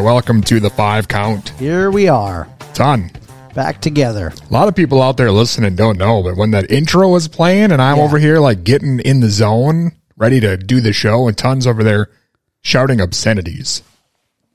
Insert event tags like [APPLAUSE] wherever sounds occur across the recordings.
Hi, welcome to the five count. Here we are, Ton. back together. A lot of people out there listening don't know, but when that intro was playing and I'm Yeah. over here like getting in the zone, ready to do the show, and Tons over there shouting obscenities.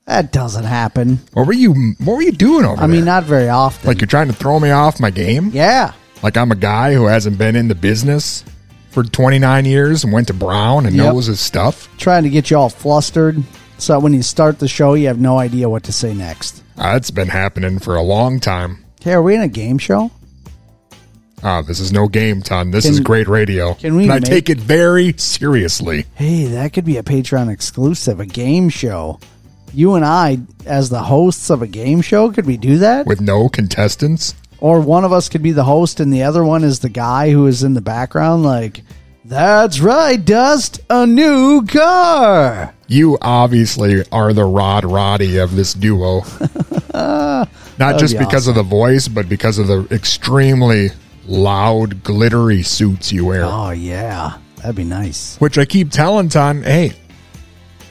That doesn't happen. What were you what were you doing over there? I there? mean, not very often. like you're trying to throw me off my game? yeah. Like I'm a guy who hasn't been in the business for 29 years and went to Brown and Yep. knows his stuff. Trying to get you all flustered so when you start the show, you have no idea what to say next. Uh, that's been happening for a long time. Okay, are we in a game show? Ah, this is no game, Ton. This Can- is great radio. can we and I make- take it very seriously. Hey, that could be a Patreon exclusive, a game show. You and I, as the hosts of a game show, could we do that? with no contestants. Or one of us could be the host and the other one is the guy who is in the background, like, that's right, Dust, a new car. You obviously are the Rod Roddy of this duo. [LAUGHS] Not just be because of the voice, but because of the extremely loud, glittery suits you wear. Oh, yeah. That'd be nice. Which I keep telling Ton, hey,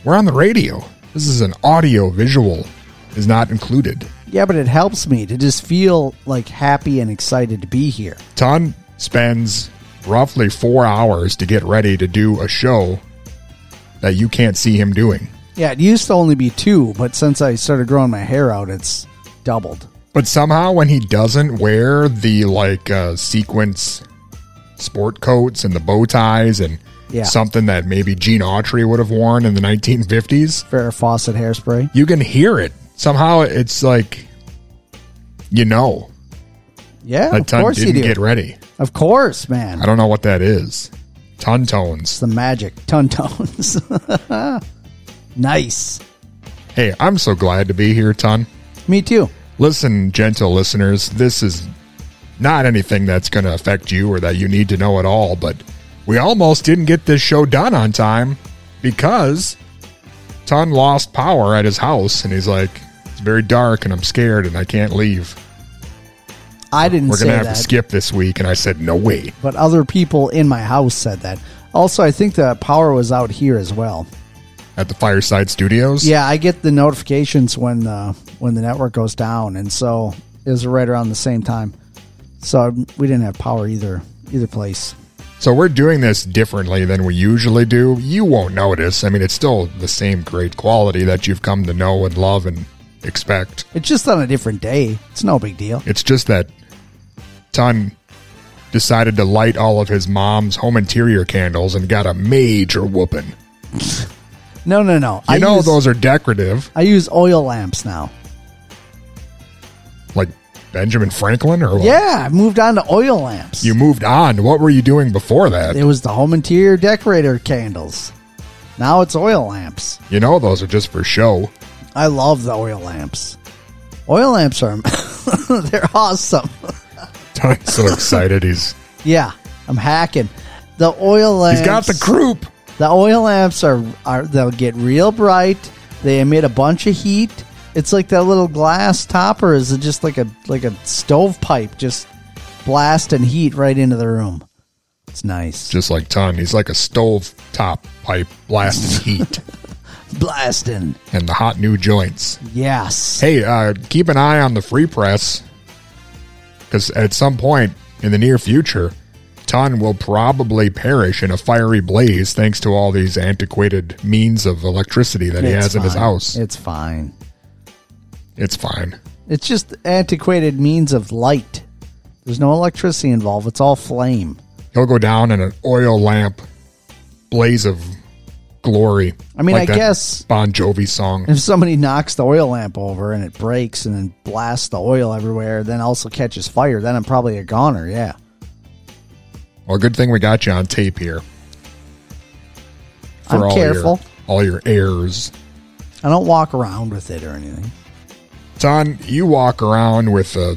we're on the radio. This is an audio visual, is not included. Yeah, but it helps me to just feel like happy and excited to be here. Ton spends roughly four hours to get ready to do a show that you can't see him doing. Yeah, it used to only be two, but since I started growing my hair out, it's doubled. But somehow, when he doesn't wear the like uh, sequence sport coats and the bow ties and Yeah. something that maybe Gene Autry would have worn in the 1950s, Farrah Fawcett hairspray. you can hear it. Somehow, it's like you know Yeah, of course you didn't do. get ready. Of course, man. I don't know what that is. Ton tones. It's the magic. Ton tones. [LAUGHS] nice. Hey, I'm so glad to be here, Ton. Me too. Listen, gentle listeners, this is not anything that's going to affect you or that you need to know at all, but we almost didn't get this show done on time because Ton lost power at his house and he's like, it's very dark and I'm scared and I can't leave. I didn't say that. We're going to have that, to skip this week. And I said, no way. but other people in my house said that. Also, I think the power was out here as well. At the Fireside Studios? Yeah, I get the notifications when the when the network goes down, and so it was right around the same time. So we didn't have power either either place. So we're doing this differently than we usually do. You won't notice. I mean, it's still the same great quality that you've come to know and love and expect. It's just on a different day. It's no big deal. It's just that Ton decided to light all of his mom's home interior candles and got a major whooping. No, no, no. You I know use, those are decorative, I use oil lamps now. like Benjamin Franklin, or what? Yeah, I moved on to oil lamps. You moved on. What were you doing before that? it was the home interior decorator candles. Now it's oil lamps. You know those are just for show. I love the oil lamps. Oil lamps are [LAUGHS] they're awesome. [LAUGHS] Ton's so [LAUGHS] excited. He's Yeah, I'm hacking. The oil lamps. he's got the croup. The oil lamps are, are they'll get real bright. They emit a bunch of heat, It's like that little glass top, or is it just like a like a stovepipe just blasting heat right into the room? It's nice. Just like Ton, he's like a stove top pipe blasting [LAUGHS] heat Blasting. and the hot new joints. Yes. Hey, uh, keep an eye on the free press because at some point in the near future, Ton will probably perish in a fiery blaze thanks to all these antiquated means of electricity that he It's has in his fine. house. It's fine. It's fine. It's just antiquated means of light. There's no electricity involved. It's all flame. He'll go down in an oil lamp blaze of glory. I mean, I that guess- Bon Jovi song. If somebody knocks the oil lamp over and it breaks and then blasts the oil everywhere, then also catches fire, then I'm probably a goner. Yeah. Well, good thing we got you on tape here. I'm all careful. Your, all your errors. I don't walk around with it or anything. Ton, you walk around with a,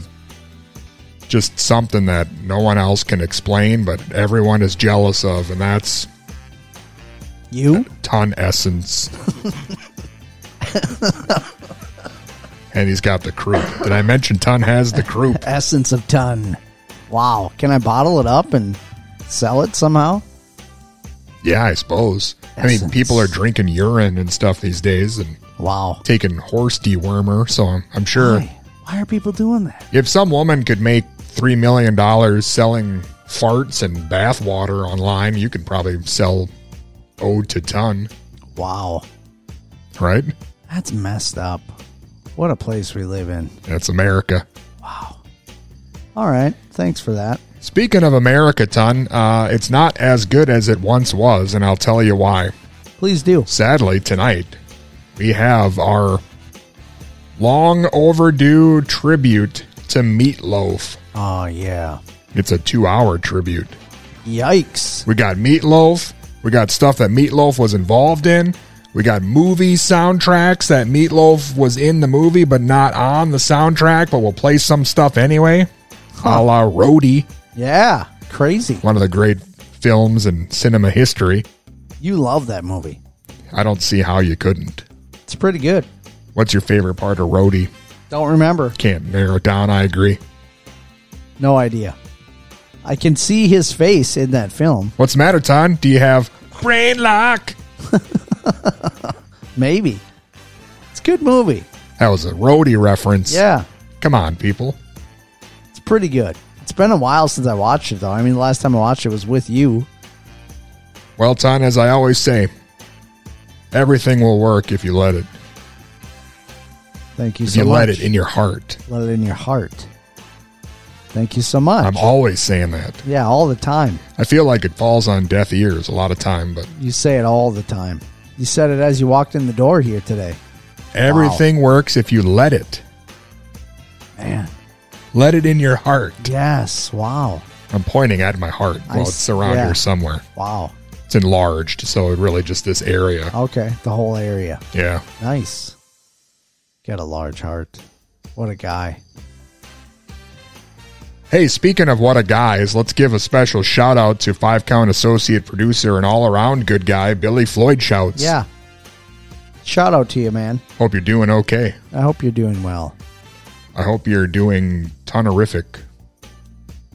just something that no one else can explain, but everyone is jealous of, and that's You? Ton Essence. and he's got the croup. Did I mention Ton has the croup? [LAUGHS] Essence of ton. Wow. Can I bottle it up and sell it somehow? Yeah, I suppose. I mean, people are drinking urine and stuff these days and Wow. taking horse dewormer, so I'm, I'm sure Why? Why are people doing that? if some woman could make $3 million selling farts and bath water online, you could probably sell ode to ton, Wow. right? That's messed up. What a place we live in. That's America. Wow. All right. Thanks for that. Speaking of America, ton, uh, it's not as good as it once was, and I'll tell you why. Please do. Sadly, tonight we have our long overdue tribute to Meatloaf. Oh, yeah. It's a two hour tribute. Yikes. We got Meatloaf. We got stuff that Meatloaf was involved in. We got movie soundtracks that Meatloaf was in the movie but not on the soundtrack, but we'll play some stuff anyway. A la Roadie, Yeah. Crazy. one of the great films in cinema history. You love that movie. I don't see how you couldn't. It's pretty good. What's your favorite part of Roadie? Don't remember. Can't narrow it down, I agree. No idea. I can see his face in that film. What's the matter, Ton? Do you have brain lock? [LAUGHS] Maybe. It's a good movie. That was a Roadie reference. Yeah. Come on, people. It's pretty good. It's been a while since I watched it, though. I mean, the last time I watched it was with you. Well, Ton, as I always say, everything will work if you let it. Thank you If so you much. let it in your heart. Let it in your heart. Thank you so much. I'm always saying that. yeah, all the time. I feel like it falls on deaf ears a lot of time, but You say it all the time. You said it as you walked in the door here today. everything works if you let it. Man. Let it in your heart. Yes. Wow. I'm pointing at my heart. Well, s- it's around yeah. here somewhere. Wow. It's enlarged, so it really just this area. Okay. The whole area. Yeah. Nice. Got a large heart. What a guy. Hey, speaking of what a guy is, let's give a special shout out to five count associate producer and all around good guy, Billy Floyd Shouts. Yeah. Shout out to you, man. Hope you're doing okay. I hope you're doing well. I hope you're doing tonerific.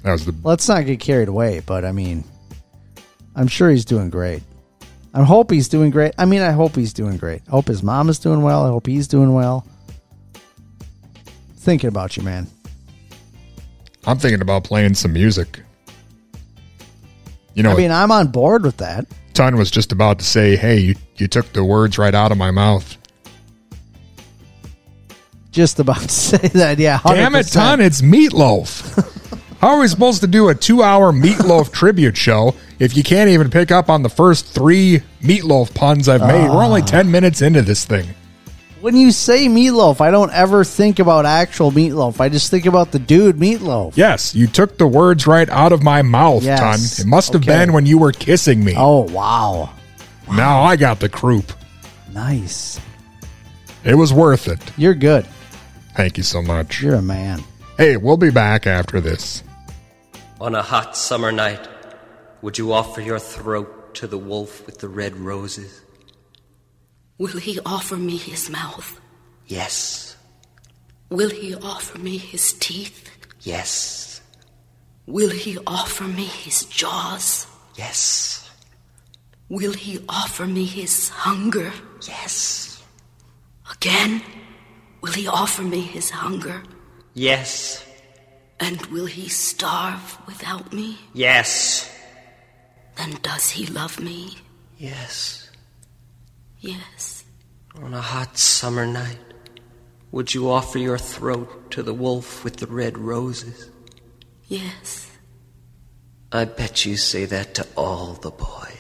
That was the Let's not get carried away, but I mean, I'm sure he's doing great. I hope he's doing great. I mean, I hope he's doing great. I hope his mom is doing well. I hope he's doing well. Thinking about you, man. I'm thinking about playing some music. You know, I mean, I'm on board with that. Ton was just about to say, "Hey, you, you took the words right out of my mouth." Just about [LAUGHS] to say that. Yeah. 100%. Damn it, Ton! It's Meatloaf. How are we supposed to do a two-hour Meatloaf [LAUGHS] tribute show if you can't even pick up on the first three Meatloaf puns I've made? We're Ah. only ten minutes into this thing. When you say meatloaf, I don't ever think about actual meatloaf. I just think about the dude meatloaf. Yes, you took the words right out of my mouth, Yes. Ton. It must have Okay. been when you were kissing me. Oh, wow. Now I got the croup. Nice. It was worth it. You're good. Thank you so much. You're a man. Hey, we'll be back after this. On a hot summer night, would you offer your throat to the wolf with the red roses? Will he offer me his mouth? Yes. Will he offer me his teeth? Yes. Will he offer me his jaws? Yes. Will he offer me his hunger? Yes. Again, will he offer me his hunger? Yes. And will he starve without me? Yes. Then does he love me? Yes. Yes. On a hot summer night, would you offer your throat to the wolf with the red roses? Yes. I bet you say that to all the boys.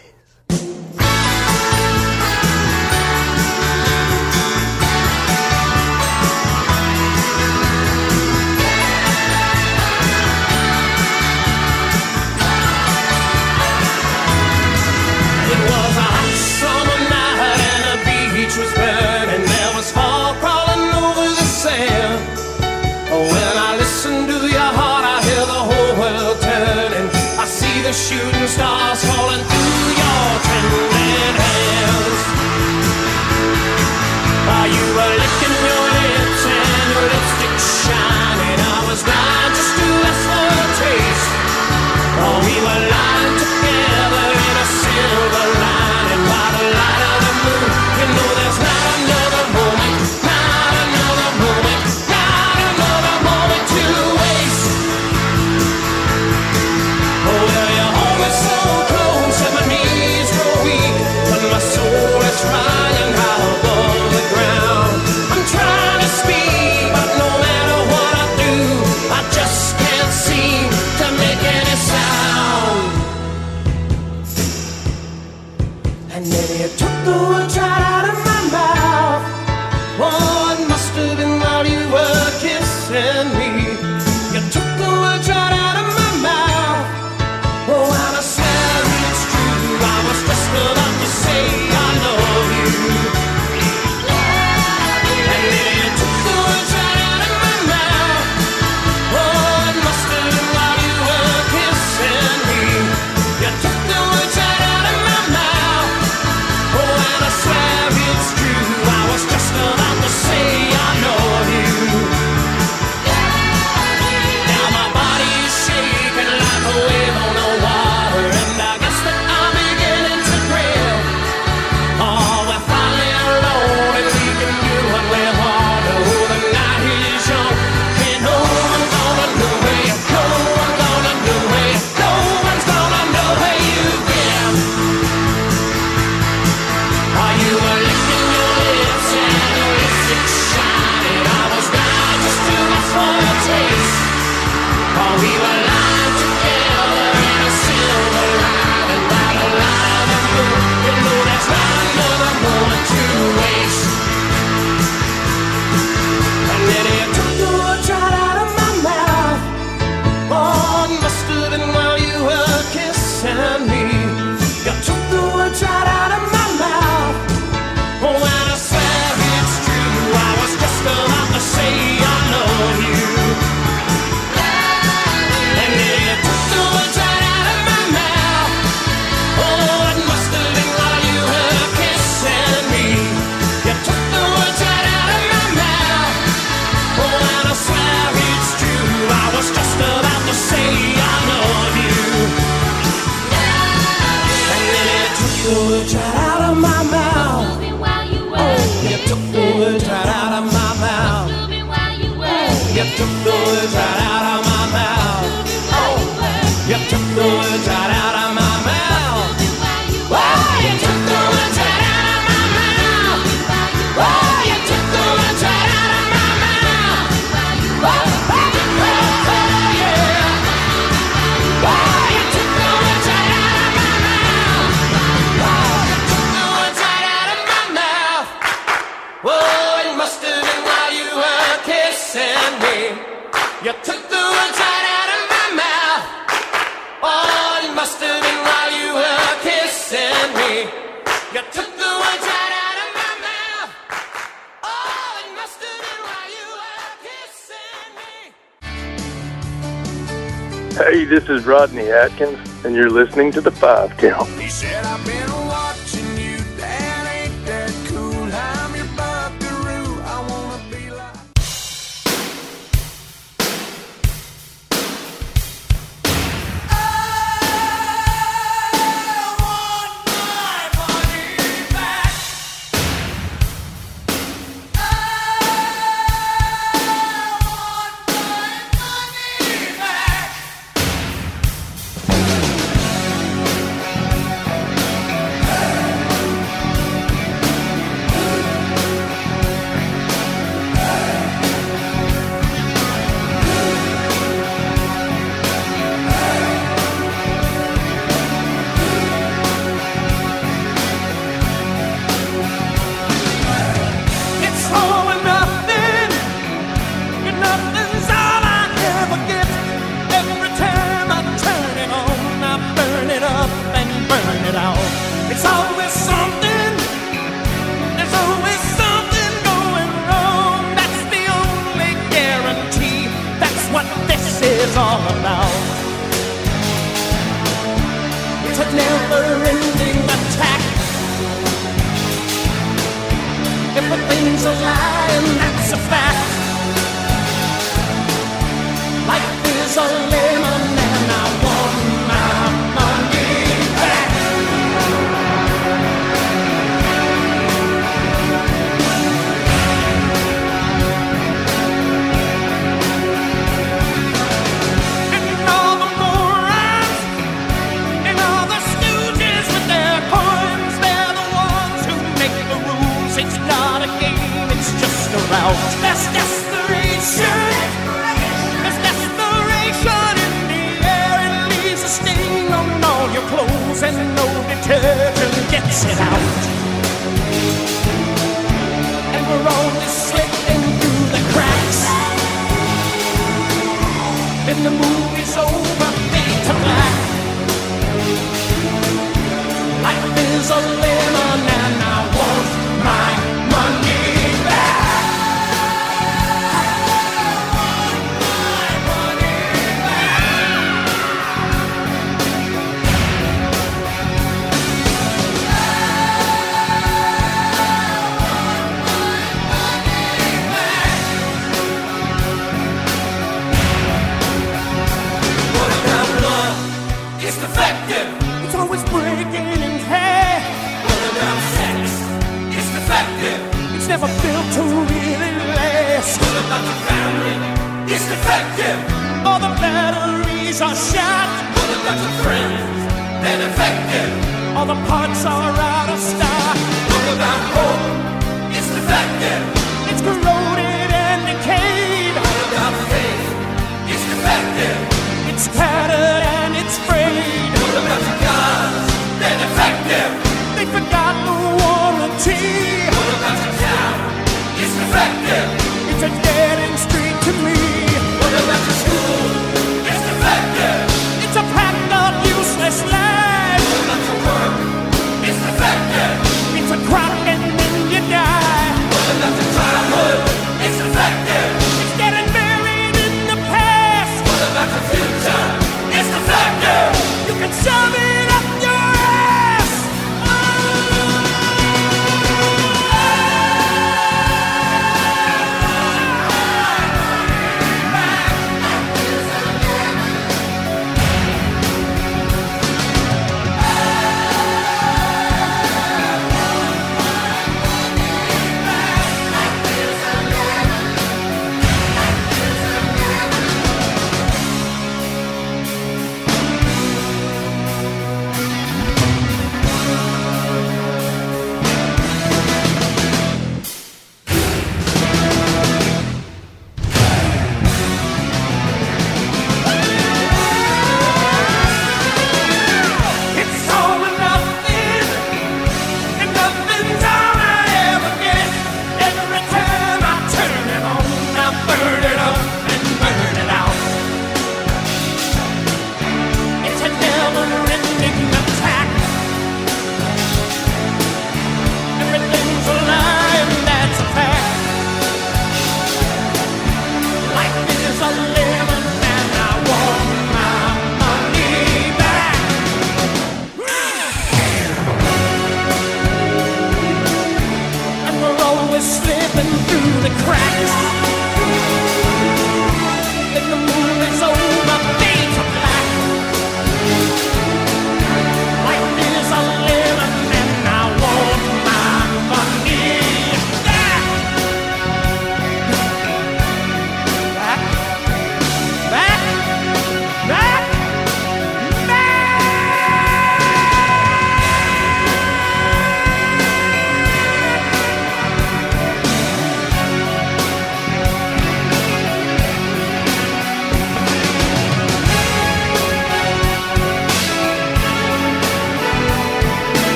and you're listening to the five count.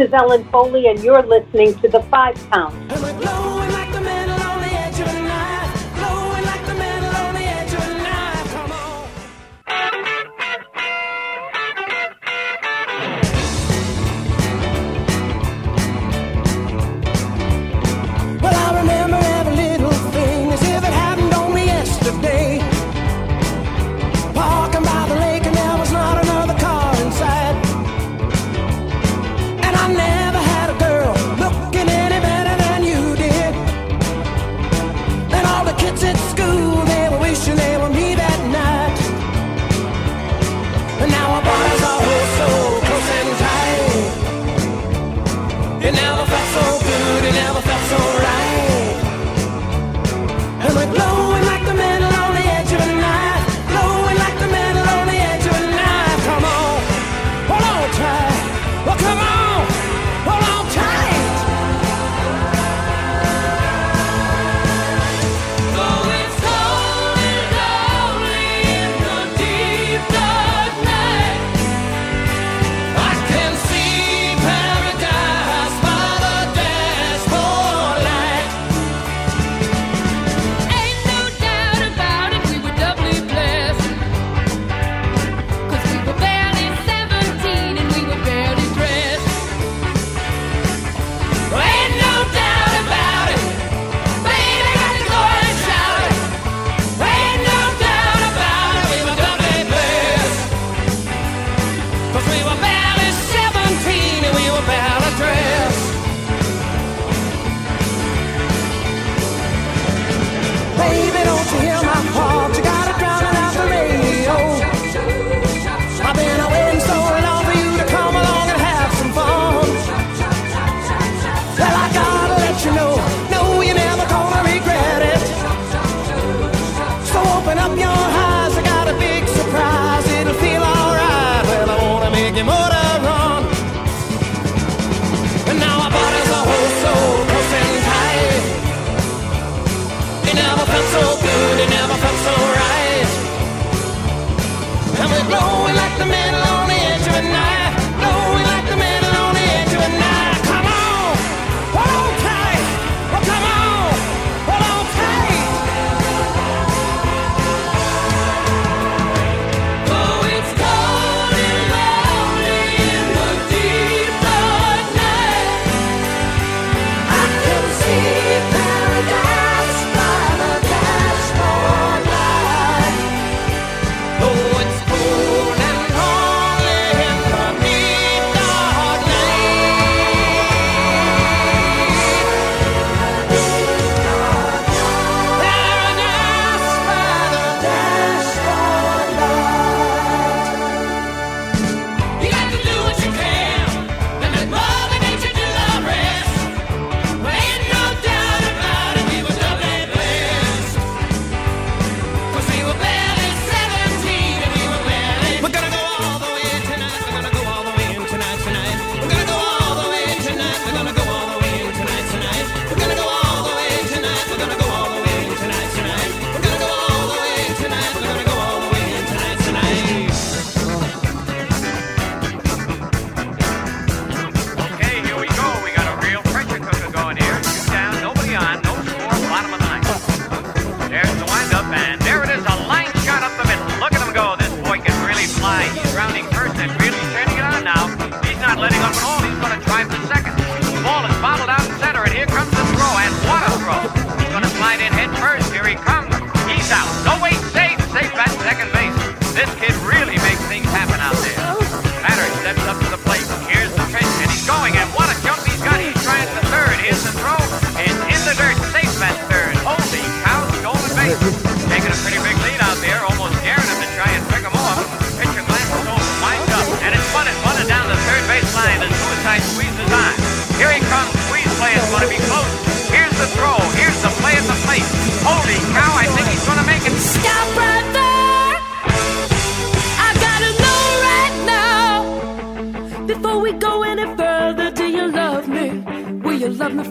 is Ellen Foley, and you're listening to The Five Count.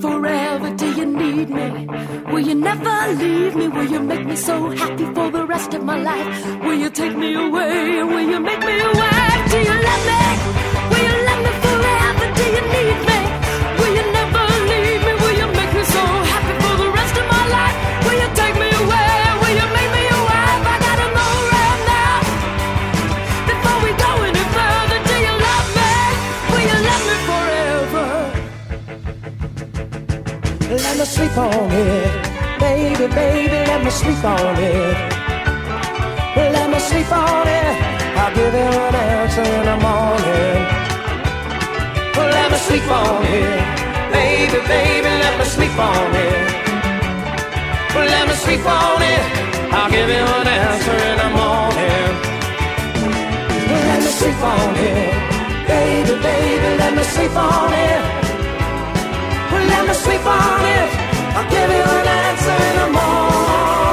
forever? Do you need me? Will you never leave me? Will you make me so happy for the rest of my life? Will you take me away? Will you make me away? Do you love me? Will you love me forever? Do you need me? Me sleep on it. Baby, baby, let me sleep on it. Let me sleep on it. I'll give you an answer in the morning. Let me sleep on it. Baby, baby, let me sleep on it. Let me sleep on it. I'll give you an answer in the morning. Let me sleep on it. Baby, baby, let me sleep on it. Me sleep on it. I'll give you an answer in the morning.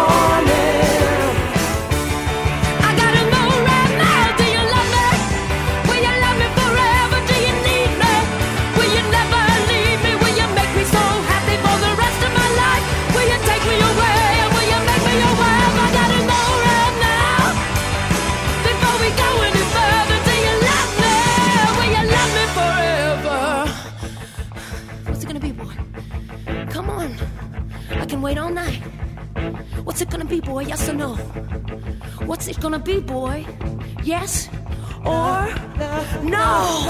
Boy? Yes or no? What's it gonna be, boy? Yes or no?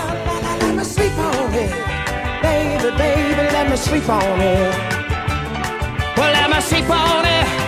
Let me sleep on it. Baby, baby, let me sleep on it. Well, let me sleep on it.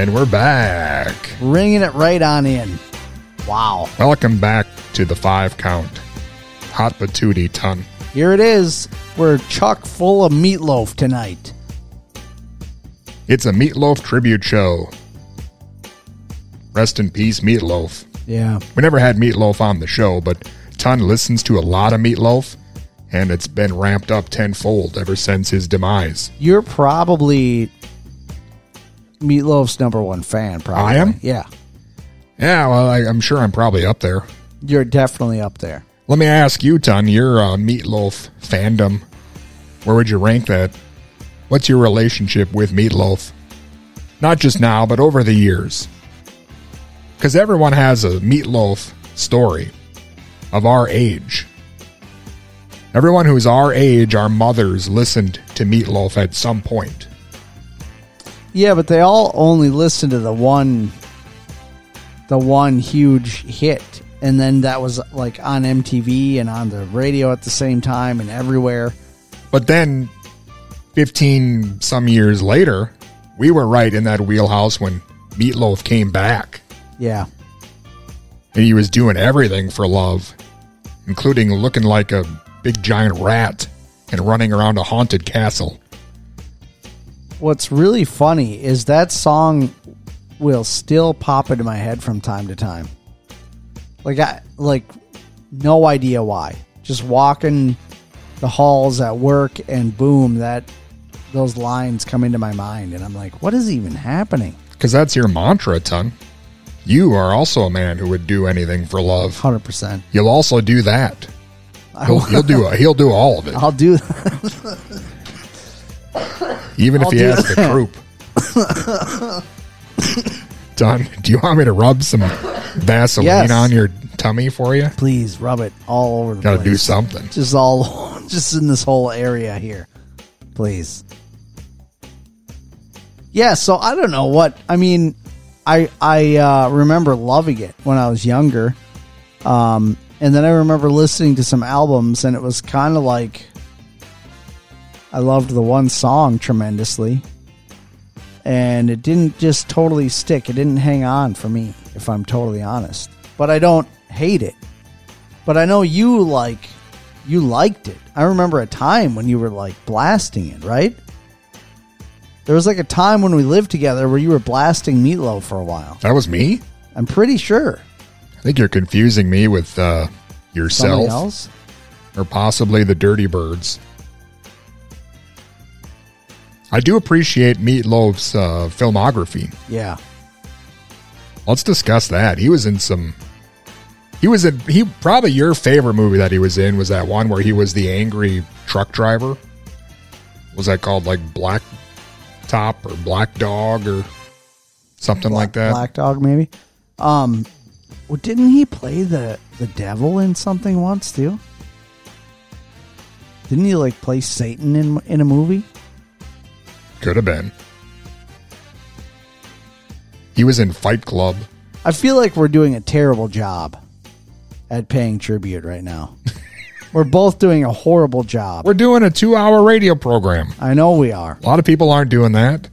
And we're back. Ringing it right on in. Wow. Welcome back to the five count. Hot patootie Ton. Here it is. We're chock full of Meat Loaf tonight. It's a Meat Loaf tribute show. Rest in peace, Meat Loaf. Yeah. We never had Meat Loaf on the show, but Ton listens to a lot of Meat Loaf, and it's been ramped up tenfold ever since his demise. You're probably Meat Loaf's number one fan, probably. I am? Yeah. Yeah, well, I, I'm sure I'm probably up there. You're definitely up there. Let me ask you, Ton, your uh, Meat Loaf fandom, where would you rank that? What's your relationship with Meat Loaf? Not just now, but over the years. Because everyone has a Meat Loaf story of our age. Everyone who's our age, our mothers, listened to Meat Loaf at some point. Yeah, but they all only listen to the one the one huge hit and then that was like on MTV and on the radio at the same time and everywhere. But then, 15 some years later, we were right in that wheelhouse when Meat Loaf came back. Yeah. And he was doing everything for love, including looking like a big giant rat and running around a haunted castle. What's really funny is that song will still pop into my head from time to time. Like I like no idea why. Just walking the halls at work and boom that those lines come into my mind and I'm like, what is even happening? Because that's your mantra, Ton. You are also a man who would do anything for love. 100%. You'll also do that. He'll, he'll do [LAUGHS] he'll do all of it, I'll do [LAUGHS] even if I'll he has the croup. [LAUGHS] Don, do you want me to rub some Vaseline Yes. on your tummy for you? Please rub it all over the Got to place. do something. Just all [LAUGHS] just in this whole area here. Please. Yeah, so I don't know what I mean I I uh, remember loving it when I was younger. Um and then I remember listening to some albums and it was kind of like I loved the one song tremendously. And it didn't just totally stick. It didn't hang on for me, if I'm totally honest. But I don't hate it. But I know you like you liked it. I remember a time when you were like blasting it, right? There was like a time when we lived together where you were blasting Meat Loaf for a while. That was me. I'm pretty sure. I think you're confusing me with uh, yourself or possibly the Dirty Birds. I do appreciate Meat Loaf's uh, filmography. Yeah. Let's discuss that. He was in some. He was in. He probably your favorite movie that he was in was that one where he was the angry truck driver. Was that called like Black Top or Black Dog or something like that? Black Dog, maybe. Um, well, didn't he play the the devil in something once too? Didn't he like play Satan in in a movie? Could have been. He was in Fight Club. I feel like we're doing a terrible job at paying tribute right now. [LAUGHS] we're both doing a horrible job. We're doing a two-hour radio program. I know we are. A lot of people aren't doing that.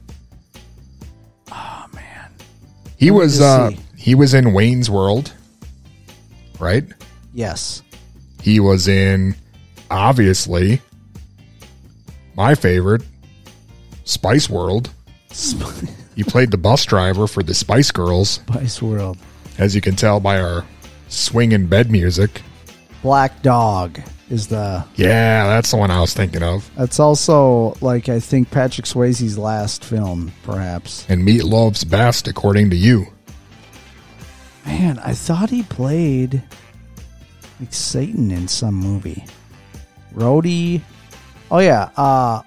Oh man. He was uh see. he was in Wayne's World. Right? Yes. He was in obviously my favorite Spice World. you played the bus driver for the Spice Girls, Spice World. as you can tell by our swinging bed music. Black Dog is the. Yeah, that's the one I was thinking of. That's also like I think Patrick Swayze's last film, perhaps. And Meat Loaf's best, according to you. Man, I thought he played like Satan in some movie. Roadie. Oh yeah, uh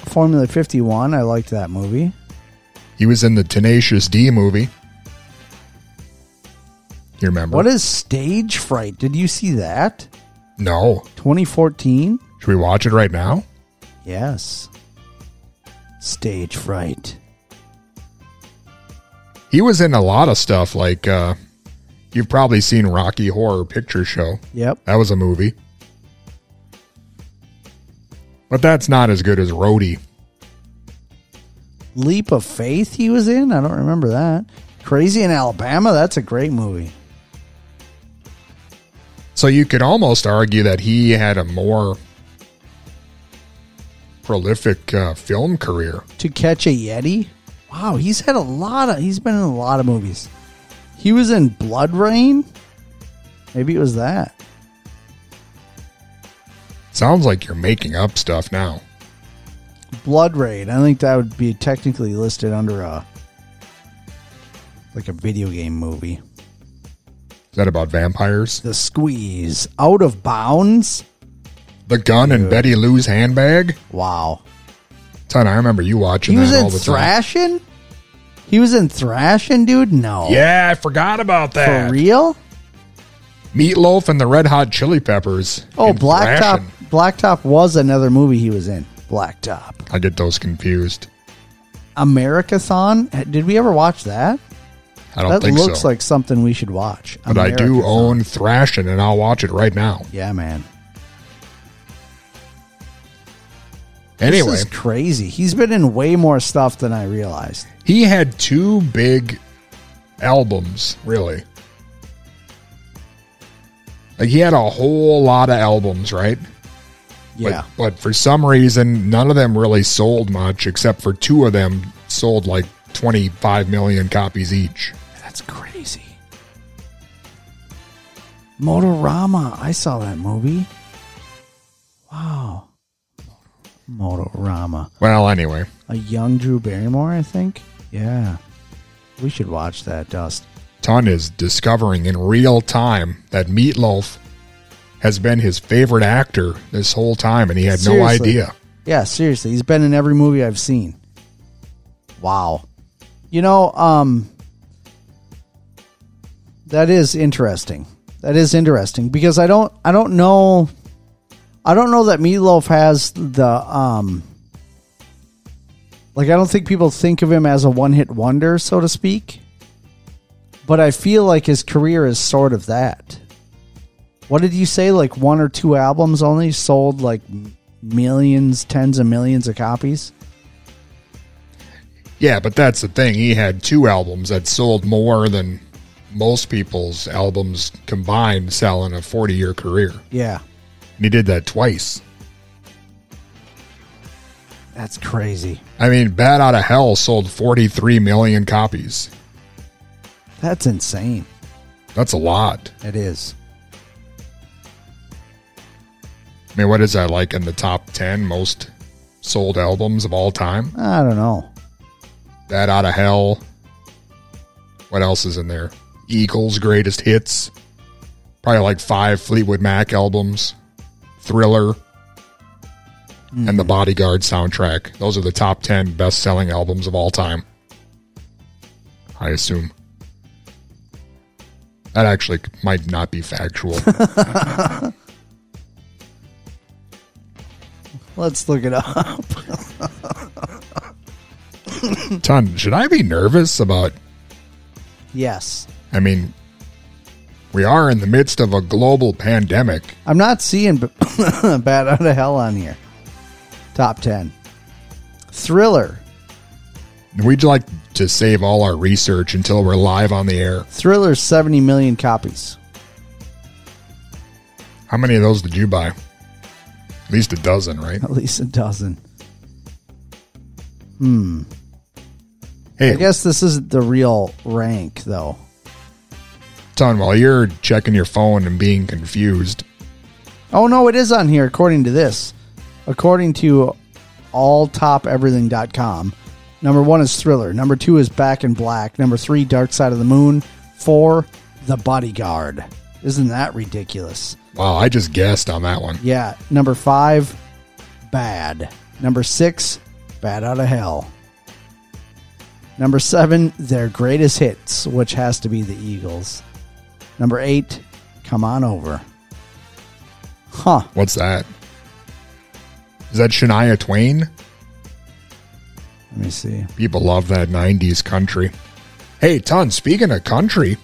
Formula 51. I liked that movie. He was in the Tenacious D movie. You remember? What is Stage Fright? Did you see that? No. 2014? Should we watch it right now? Yes. Stage Fright. He was in a lot of stuff like uh you've probably seen Rocky Horror Picture Show. Yep. That was a movie. But that's not as good as Roadie. Leap of Faith he was in? I don't remember that. Crazy in Alabama? That's a great movie. So you could almost argue that he had a more prolific uh, film career. To Catch a Yeti? Wow, he's had a lot of he's been in a lot of movies. He was in BloodRayne? Maybe it was that. Sounds like you're making up stuff now. BloodRayne. I think that would be technically listed under a like a video game movie. Is that about vampires? The Squeeze. Out of Bounds? The gun in Betty Lou's handbag? Wow. Ton, I remember you watching He was that in all the time. Thrashing? He was in Thrashing, dude? No. Yeah, I forgot about that. For real? Meat Loaf and the Red Hot Chili Peppers. Oh, Blacktop. Thrashing. Blacktop was another movie he was in. Blacktop. I get those confused. America Americathon? Did we ever watch that? I don't think so. that think looks so. like something we should watch. but I do own Thrashing, and I'll watch it right now. Yeah, man. Anyway, This is crazy. He's been in way more stuff than I realized. he had two big albums, really. Like he had a whole lot of albums, right? Yeah. But, but for some reason, none of them really sold much, except for two of them sold like 25 million copies each. That's crazy. Motorama. I saw that movie. Wow. Motorama. Well, anyway, A young Drew Barrymore, I think. Yeah. We should watch that, Dust. Ton is discovering in real time that Meat Loaf has been his favorite actor this whole time, and he had no idea. Yeah, seriously. He's been in every movie I've seen. Wow. You know, um that is interesting. That is interesting because I don't I don't know I don't know that Meat Loaf has the um like I don't think people think of him as a one-hit wonder, so to speak. But I feel like his career is sort of that. What did you say like one or two albums only sold like millions, tens of millions of copies? Yeah, but that's the thing. He had two albums that sold more than most people's albums combined sell in a 40 year career. Yeah. And he did that twice. That's crazy. I mean, Bat Out of Hell sold 43 million copies. That's insane. That's a lot. It is. I mean, what is that like in the top 10 most sold albums of all time? I don't know. Bat Out of Hell. What else is in there? Eagles' greatest hits. Probably like five Fleetwood Mac albums. Thriller. And the hmm. Bodyguard soundtrack. Those are the top 10 best selling albums of all time. I assume. That actually might not be factual. [LAUGHS] Let's look it up. [LAUGHS] Ton, should I be nervous about yes. I mean, we are in the midst of a global pandemic. I'm not seeing B- [COUGHS] Bat Out of Hell on here. Top 10. Thriller. We'd like to save all our research until we're live on the air. Thriller 70 million copies. How many of those did you buy? At least a dozen, right? At least a dozen. Hmm. Hey, I guess this isn't the real rank, though. Ton, while you're checking your phone and being confused, Oh, no, it is on here according to this. According to alltopeverything.com, number one is Thriller. Number two is Back in Black. Number three, Dark Side of the Moon. Four, The Bodyguard. Isn't that ridiculous? wow, I just guessed on that one. Yeah. Number five, Bad. Number six, Bat Out of Hell. Number seven, their greatest hits, which has to be the Eagles. Number eight, Come On Over. Huh. What's that? Is that Shania Twain? Let me see. People love that 90s country. Hey, Ton, speaking of country,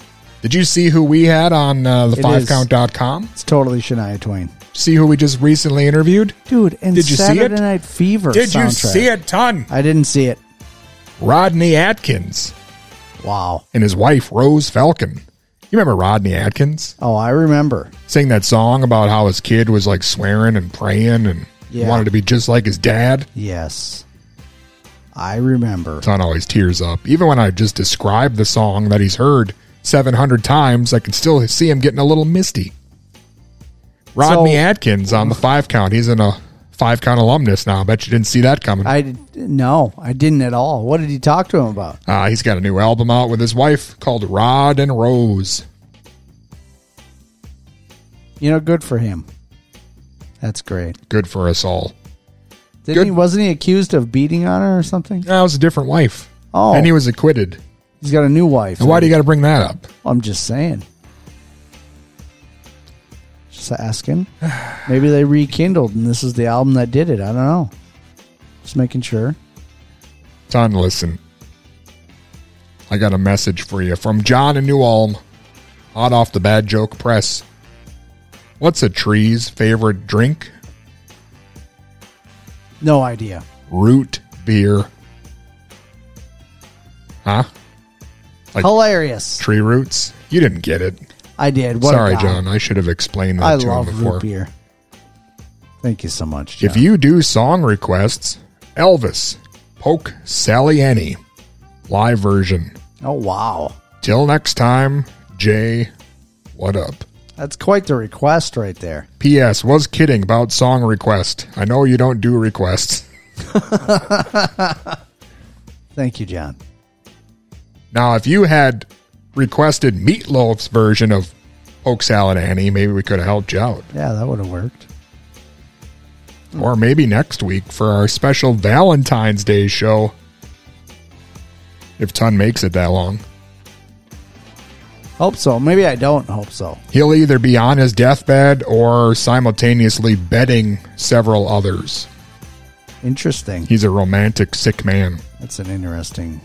did you see who we had on uh, the It is. 5count.com? It's totally Shania Twain. See who we just recently interviewed? Dude, and Did you see Saturday it? Night Fever Did you see it, Ton? I didn't see it. Rodney Atkins Wow. and his wife, Rose Falcon. You remember Rodney Atkins? Oh, I remember. Sing that song about how his kid was like swearing and praying and Yeah. wanted to be just like his dad. Yes. I remember. Son always tears up. Even when I just describe the song that he's heard 700 times, I can still see him getting a little misty. Rodney So- Atkins on the five count. He's in a five count alumnus now. I bet you didn't see that coming. I no, I didn't at all. What did he talk to him about? Uh, he's got a new album out with his wife called Rod and Rose. You know, good for him. That's great. Good for us all. Didn't Good. he, wasn't he accused of beating on her or something? That was a different wife. Oh, And he was acquitted. he's got a new wife. And why do you got to bring that up? I'm just saying. Just asking. [SIGHS] Maybe they rekindled and this is the album that did it. I don't know. Just making sure. Ton, listen. I got a message for you from John in New Ulm, hot off the Bad Joke Press. What's a tree's favorite drink? No idea. Root beer. Huh? Like Hilarious. tree roots? You didn't get it. I did. What Sorry. John. I should have explained that I to love him before. root beer. Thank you so much. John. If you do song requests, Elvis, Polk Salad Annie, live version. oh wow, Till next time, Jay, what up? That's quite the request right there. P.S. Was kidding about song request. I know you don't do requests. [LAUGHS] Thank you, John. Now, if you had requested Meat Loaf's version of Polk Salad Annie, maybe we could have helped you out. Yeah, that would have worked. Or maybe next week for our special Valentine's Day show. If Ton makes it that long. Hope so. Maybe I don't hope so. He'll either be on his deathbed or simultaneously bedding several others. Interesting. He's a romantic sick man. That's an interesting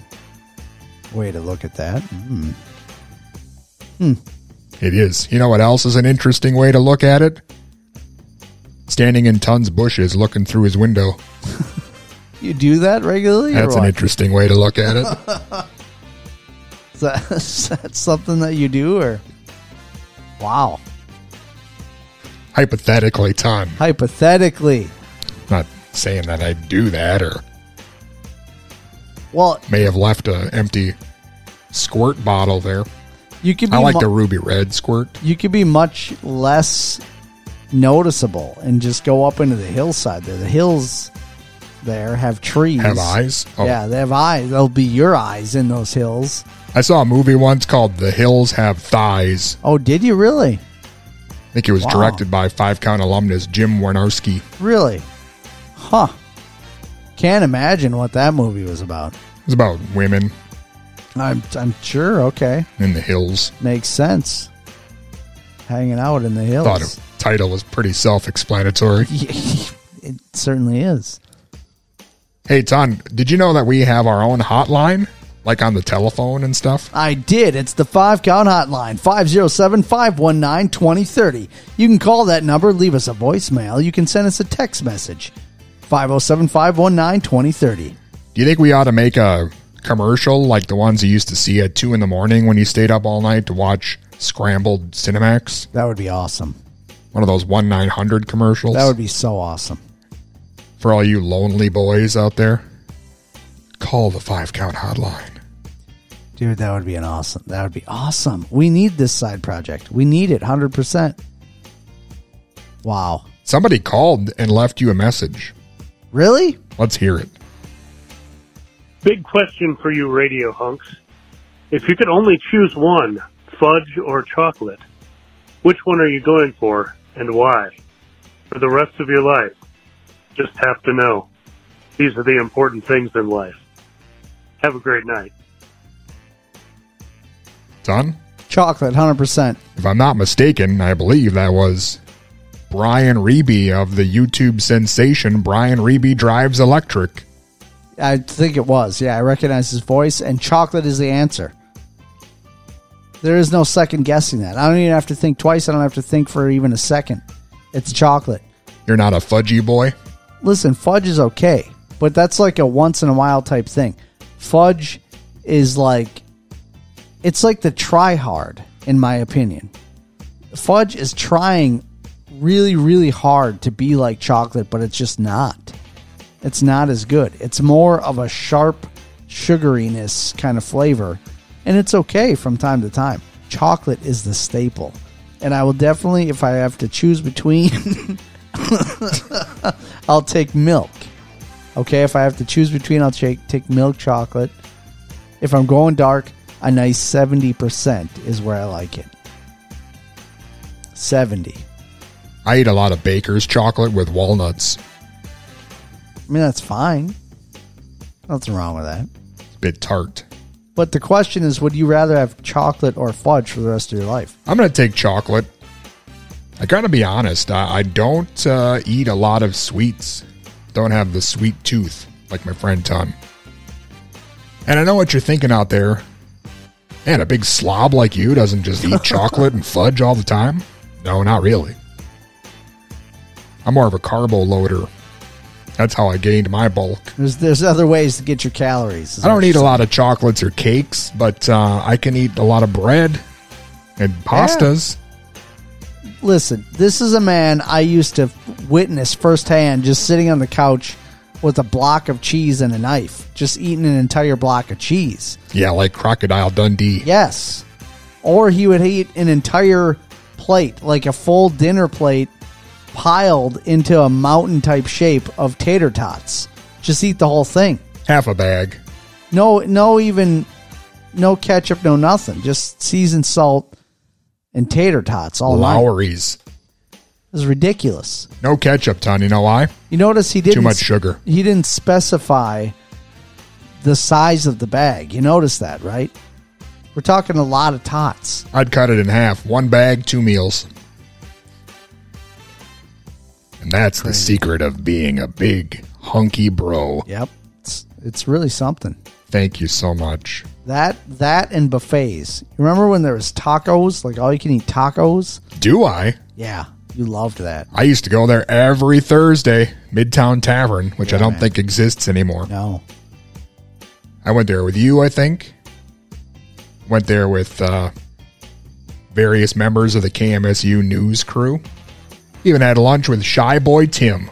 way to look at that. Mm. It is. You know what else is an interesting way to look at it? Standing in Ton's bushes looking through his window. [LAUGHS] You do that regularly? That's an interesting way to look at it. [LAUGHS] Is [LAUGHS] that, is that something that you do, or wow? Hypothetically, Ton. Hypothetically, Not saying that I do that or well, may have left a empty squirt bottle there. you could be I like mu- the ruby red squirt. you could be much less noticeable and just go up into the hillside there. The hills there have trees. Have eyes? Oh. Yeah, they have eyes. They'll be your eyes in those hills. I saw a movie once called The Hills Have Thighs. Oh, did you really? I think it was Wow. directed by Five Count alumnus Jim Warnarski. Really? Huh. Can't imagine what that movie was about. It's about women I'm I'm sure. Okay, in the hills. makes sense. Hanging out in the hills. Thought the title was pretty self-explanatory. [LAUGHS] it certainly is. Hey, Ton, did you know that we have our own hotline, like on the telephone and stuff? I did. It's the five count hotline 507 519 2030. You can call that number, leave us a voicemail. You can send us a text message 507 519 2030. Do you think we ought to make a commercial like the ones you used to see at two in the morning when you stayed up all night to watch scrambled Cinemax? That would be awesome. One of those one nine hundred commercials. That would be so awesome. for all you lonely boys out there. Call the five count hotline. Dude, that would be an awesome. That would be awesome. We need this side project. We need it 100%. Wow. Somebody called and left you a message. Really? Let's hear it. Big question for you radio hunks. If you could only choose one, fudge or chocolate, which one are you going for and why? For the rest of your life. Just have to know. These are the important things in life. Have a great night. Son, Chocolate, 100%. if I'm not mistaken, I believe that was Brian Reeby of the YouTube sensation Brian Reeby Drives Electric. I think it was. Yeah, I recognize his voice, and chocolate is the answer. There is no second guessing that. I don't even have to think twice. I don't have to think for even a second. It's chocolate. You're not a fudgy boy? Listen, fudge is okay, but that's like a once in a while type thing. Fudge is like it's like the try hard, in my opinion. Fudge is trying really, really hard to be like chocolate, but it's just not. It's not as good. It's more of a sharp sugariness kind of flavor, and it's okay from time to time. Chocolate is the staple. And I will definitely, if I have to choose between [LAUGHS] I'll take milk. Okay, if I have to choose between, I'll take take milk chocolate. If I'm going dark, a nice seventy percent is where I like it. Seventy. I eat a lot of baker's chocolate with walnuts. I mean, that's fine. Nothing wrong with that. It's a bit tart. But the question is, would you rather have chocolate or fudge for the rest of your life? I'm going to take chocolate. I got to be honest, I, I don't uh, eat a lot of sweets. Don't have the sweet tooth like my friend Ton. And I know what you're thinking out there. Man, a big slob like you doesn't just eat [LAUGHS] chocolate and fudge all the time. No, not really. I'm more of a carbo loader. That's how I gained my bulk. There's there's other ways to get your calories. I don't eat a lot of chocolates or cakes, but uh, I can eat a lot of bread And pastas. Listen, this is a man I used to witness firsthand just sitting on the couch with a block of cheese and a knife, just eating an entire block of cheese. Yeah, like Crocodile Dundee. Yes. Or he would eat an entire plate, like a full dinner plate, piled into a mountain type shape of tater tots. Just eat the whole thing. Half a bag. No, no, even no ketchup, no nothing. Just seasoned salt and tater tots all night. Lawry's. It was ridiculous. No ketchup, Ton. You know why? You notice he didn't Too much sugar. He didn't specify the size of the bag. You notice that, right? We're talking a lot of tots. I'd cut it in half. One bag, two meals. And that's the secret of being a big, hunky bro. Yep. It's, it's really something. Thank you so much. That that and buffets. You remember when there was tacos, like all you can eat tacos? Do I? Yeah, you loved that. I used to go there every Thursday, Midtown Tavern, which I don't man. think exists anymore. No. I went there with you, I think. Went there with uh, various members of the KMSU news crew. Even had lunch with Shy Boy Tim.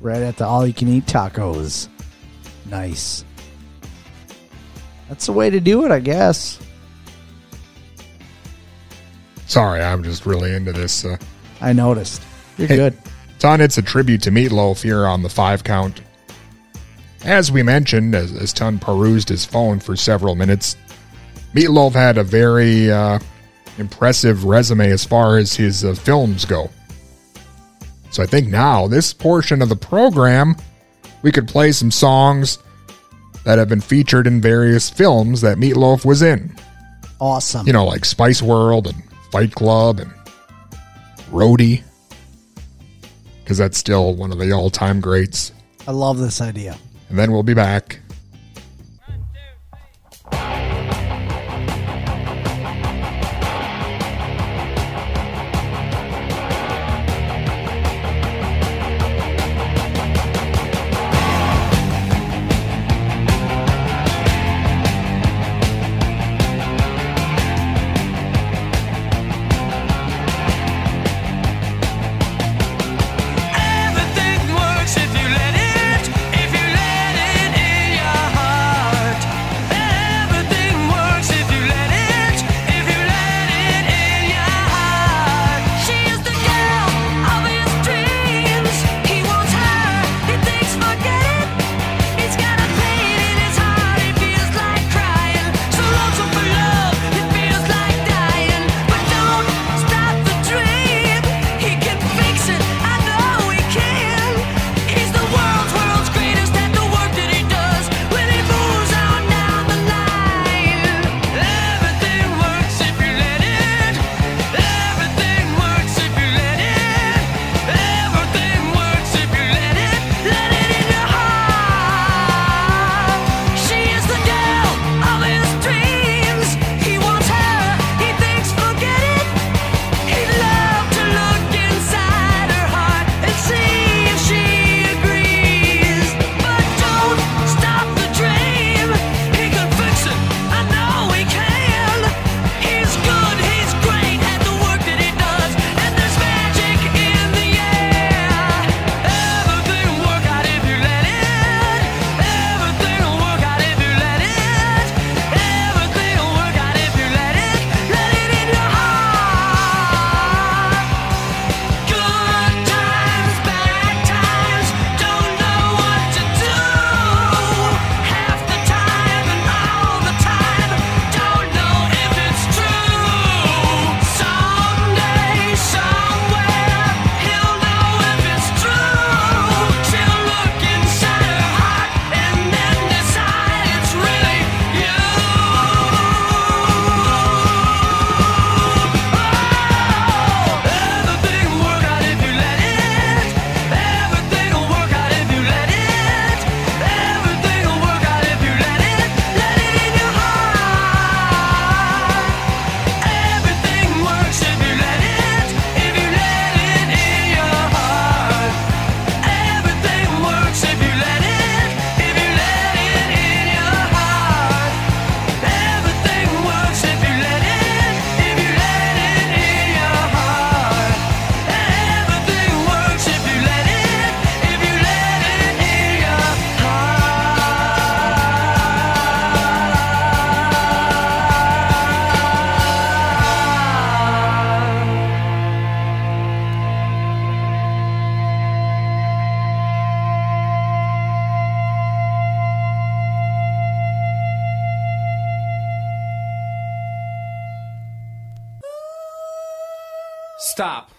Right at the all you can eat tacos. Nice. That's the way to do it, I guess. Sorry, I'm just really into this. Uh, I noticed. You're Hey, good. Ton, it's a tribute to Meat Loaf here on the five count. As we mentioned, as, as Ton perused his phone for several minutes, Meat Loaf had a very uh, impressive resume as far as his uh, films go. So I think now, this portion of the program, we could play some songs that have been featured in various films that Meat Loaf was in. Awesome. You know, like Spice World and Fight Club and Roadie. Because that's still one of the all time greats. I love this idea. And then we'll be back. Stop.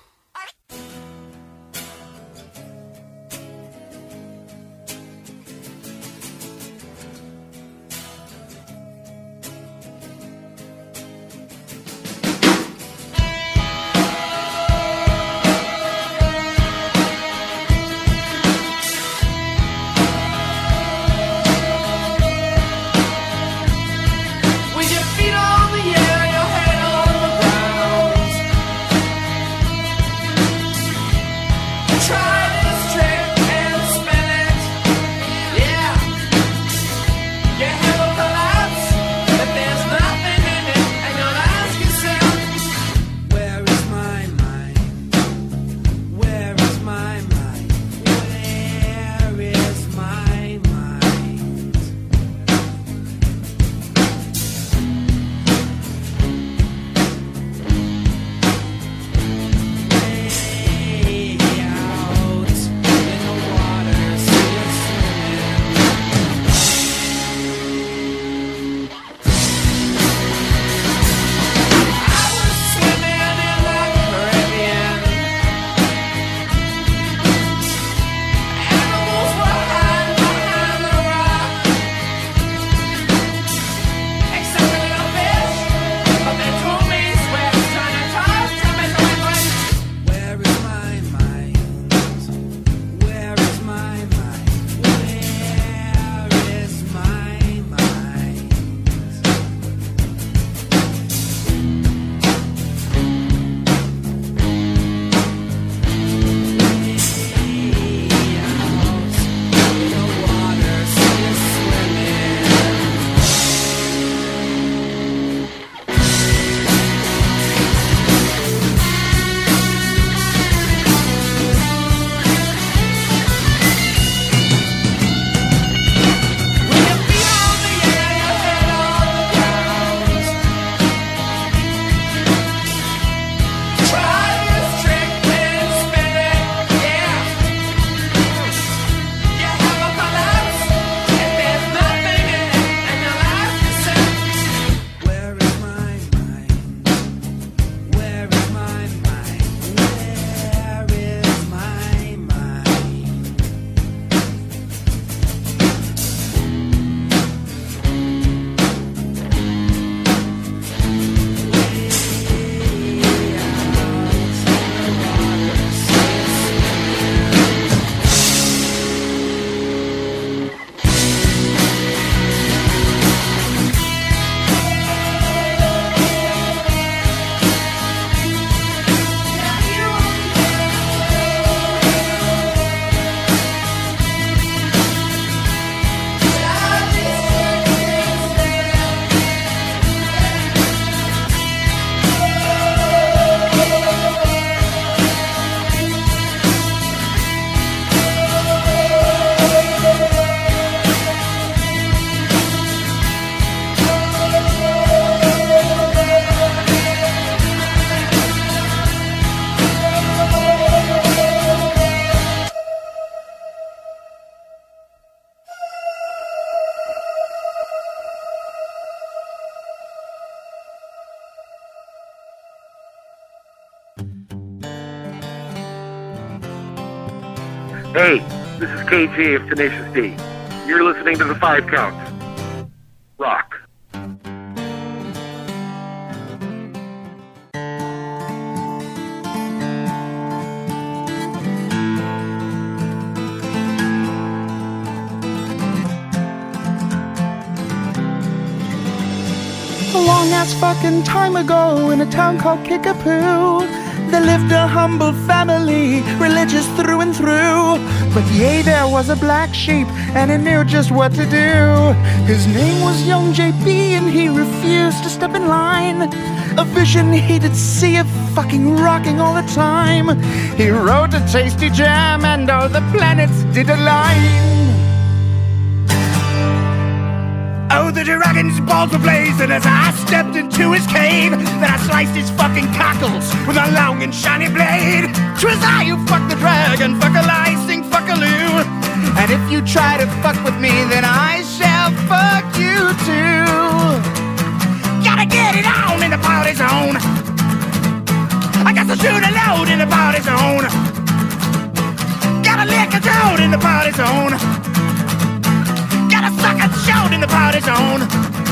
KG of Tenacious D. You're listening to the Five Count. Rock. A long ass fucking time ago in a town called Kickapoo, there lived a humble family, religious through and through. But yea, there was a black sheep, and he knew just what to do. His name was Young JB, and he refused to step in line. A vision he did see of fucking rocking all the time. He wrote a tasty jam, and all the planets did align. Oh, the dragon's balls were blazing as I stepped into his cave. Then I sliced his fucking cockles with a long and shiny blade. Twas I who fucked the dragon, fuck a lie, sing fuck a loo. And if you try to fuck with me, then I shall fuck you too. Gotta get it on in the party zone. I got to shoot a load in the party zone. Gotta lick a toad in the party zone got a sucker shout in the party zone.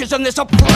And there's a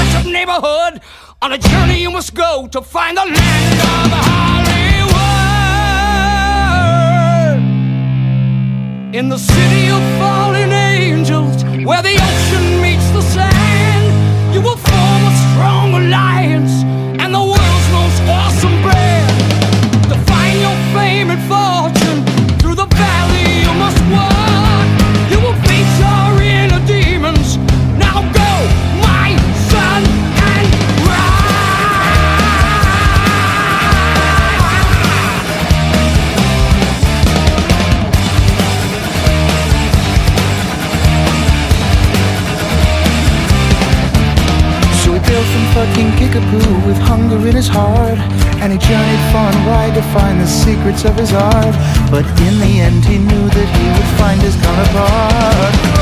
With hunger in his heart And he journeyed far and wide to find the secrets of his art. But in the end he knew that he would find his counterpart.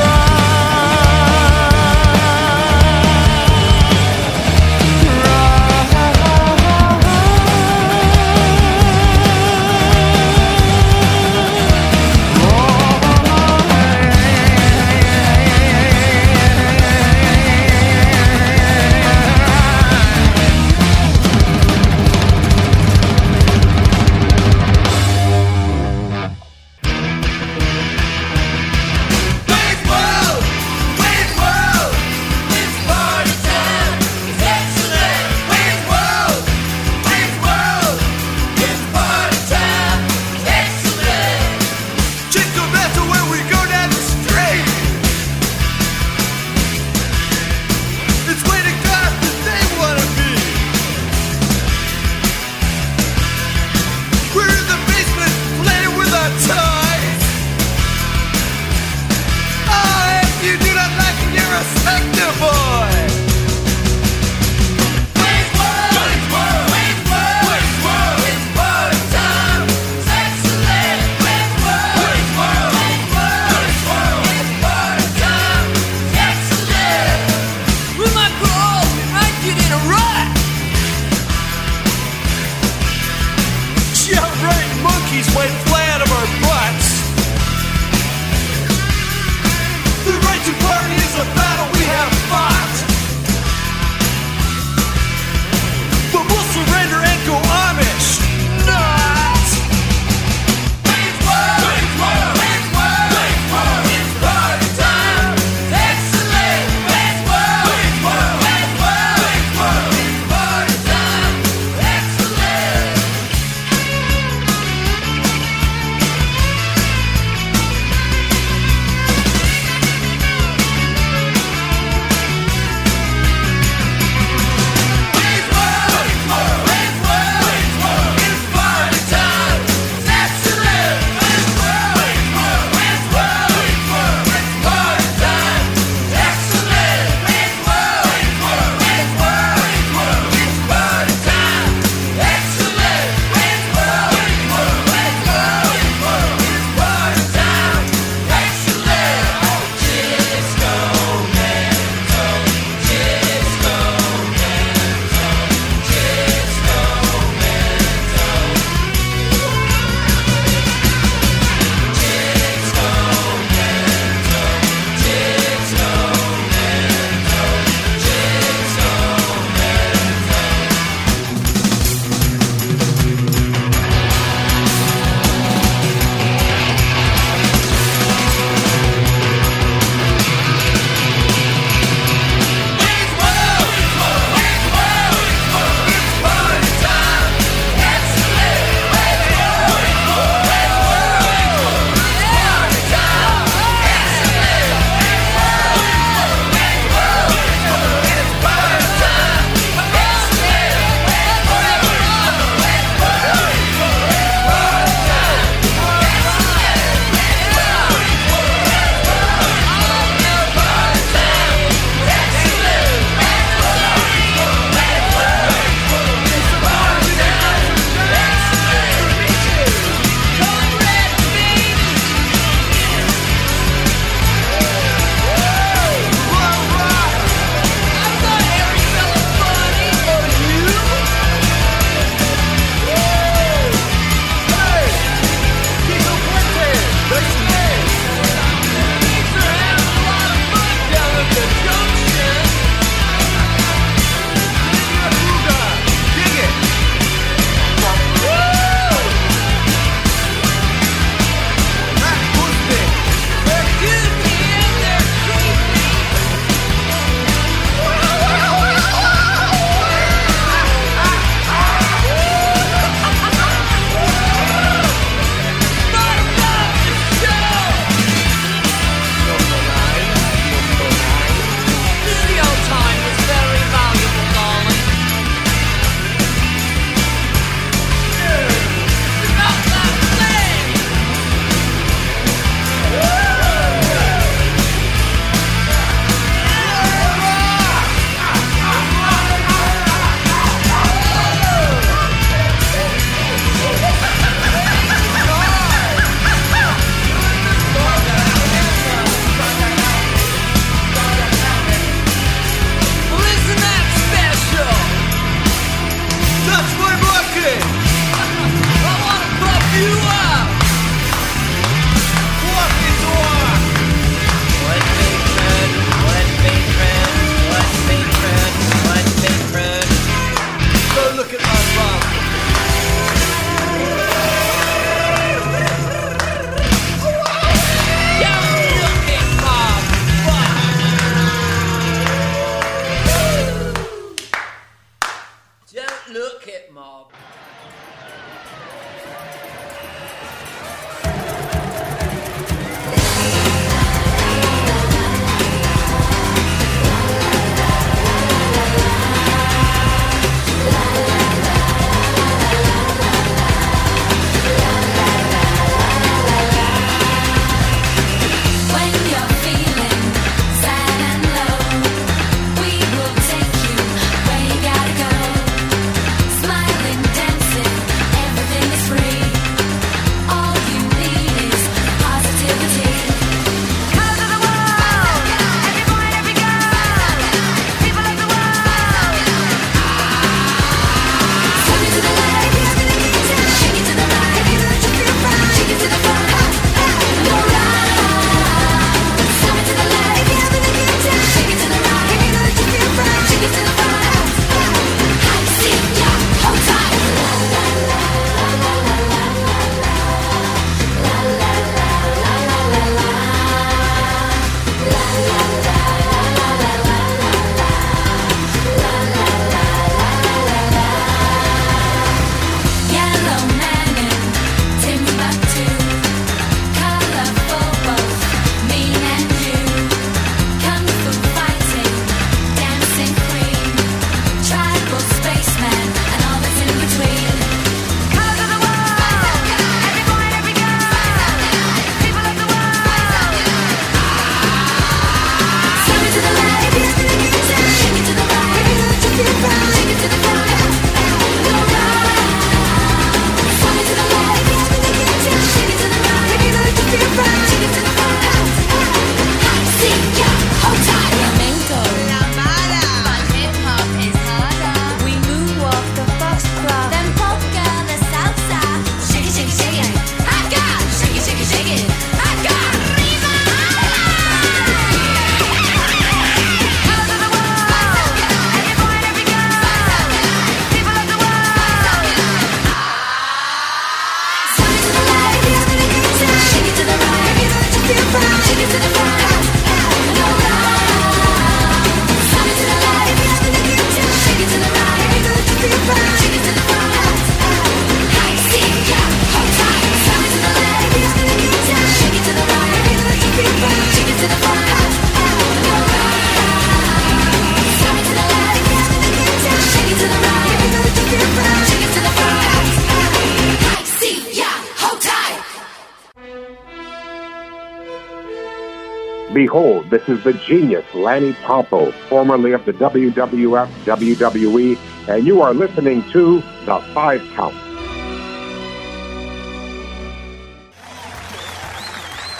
This is the genius Lanny Poffo, formerly of the WWF, WWE, and you are listening to The Five Count.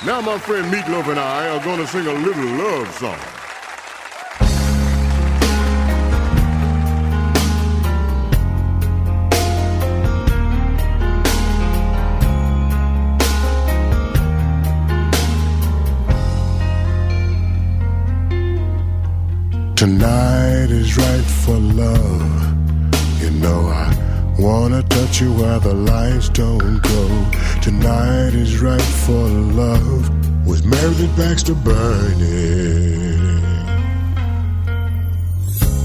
Now, my friend Meat Loaf and I are going to sing a little love song. Tonight is right for love. You know I wanna touch you where the lights don't go. Tonight is right for love with Meredith Baxter Birney,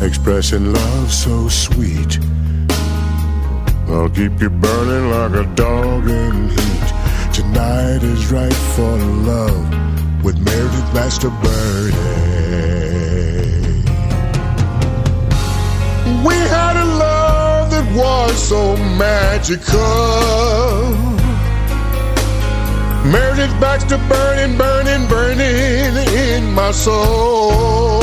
expressing love so sweet. I'll keep you burning like a dog in heat. Tonight is right for love with Meredith Baxter Birney. was so magical. Meredith Baxter burning, burning, burning in my soul.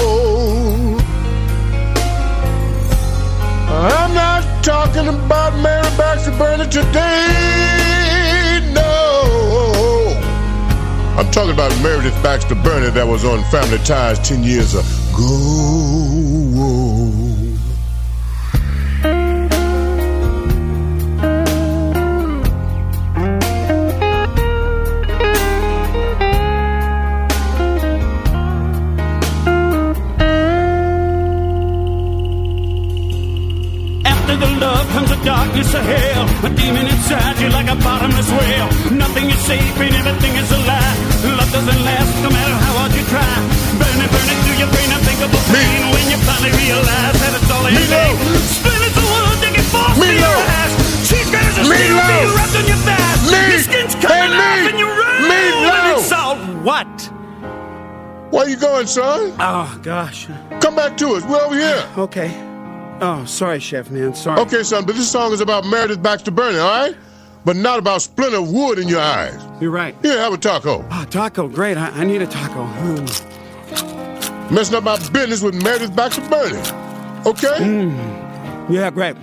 I'm not talking about Mary Baxter burning today, no. I'm talking about Meredith Baxter Birney that was on Family Ties 10 years ago. a bottomless well. Nothing is safe and everything is a lie. Love doesn't last no matter how hard you try. Burning, burning through your brain, unthinkable pain. Me. When you finally realize that it's all in vain. Splinters of wood get forced in your eyes. Cheese gratters are still being wrapped on your thighs. Me. Your skin's coming off and you're round. And it's all what? Where you going, son? Oh, gosh. Come back to us. We're over here. Okay. Oh, sorry, Chef, man. Sorry. Okay, son, but this song is about Meredith Baxter Birney, all right? But not about splinter of wood in your eyes. You're right. Here, have a taco. Oh, taco. Great. I, I need a taco. Mm. Messing up my business with Meredith Baxter Birney. Okay? Mm. Yeah, great.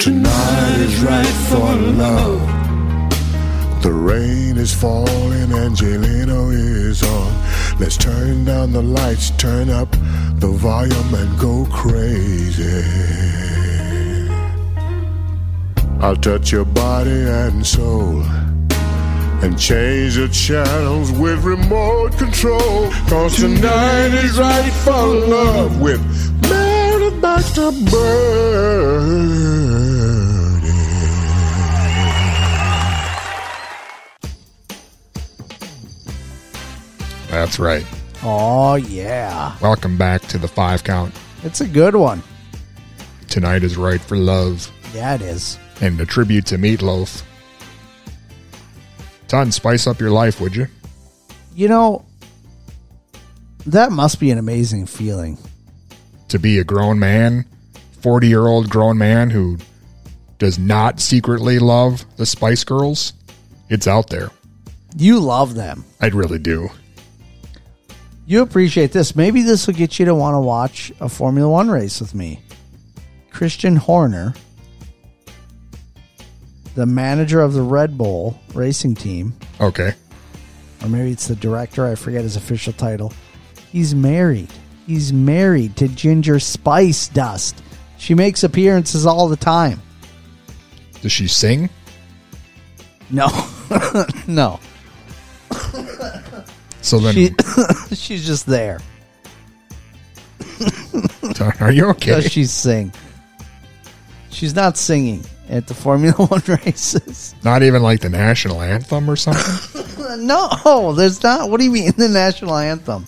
Tonight is right for love. The rain is falling Angelino is on. Let's turn down the lights, turn up the volume and go crazy. I'll touch your body and soul and change the channels with remote control. Cause tonight is right for love with Meredith Baxter Birney. That's right. Oh yeah, Welcome back to the five count. it's a good one. Tonight is right for love Yeah, it is. And a tribute to Meat Loaf. Ton, spice up your life, would you? You know, that must be an amazing feeling. To be a grown man, 40 year old grown man who does not secretly love the Spice Girls. It's out there. You love them. I really do. You appreciate this. Maybe this will get you to want to watch a Formula One race with me. Christian Horner, the manager of the Red Bull racing team, Okay. or maybe it's the director, I forget his official title. He's married. He's married to Ginger Spice Dust. She makes appearances all the time. Does she sing? No. [LAUGHS] no. So then, She, [COUGHS] she's just there. [LAUGHS] are you okay? Does she sing? She's not singing at the Formula [LAUGHS] One races. Not even like the national anthem or something? [LAUGHS] No, there's not. What do you mean the national anthem?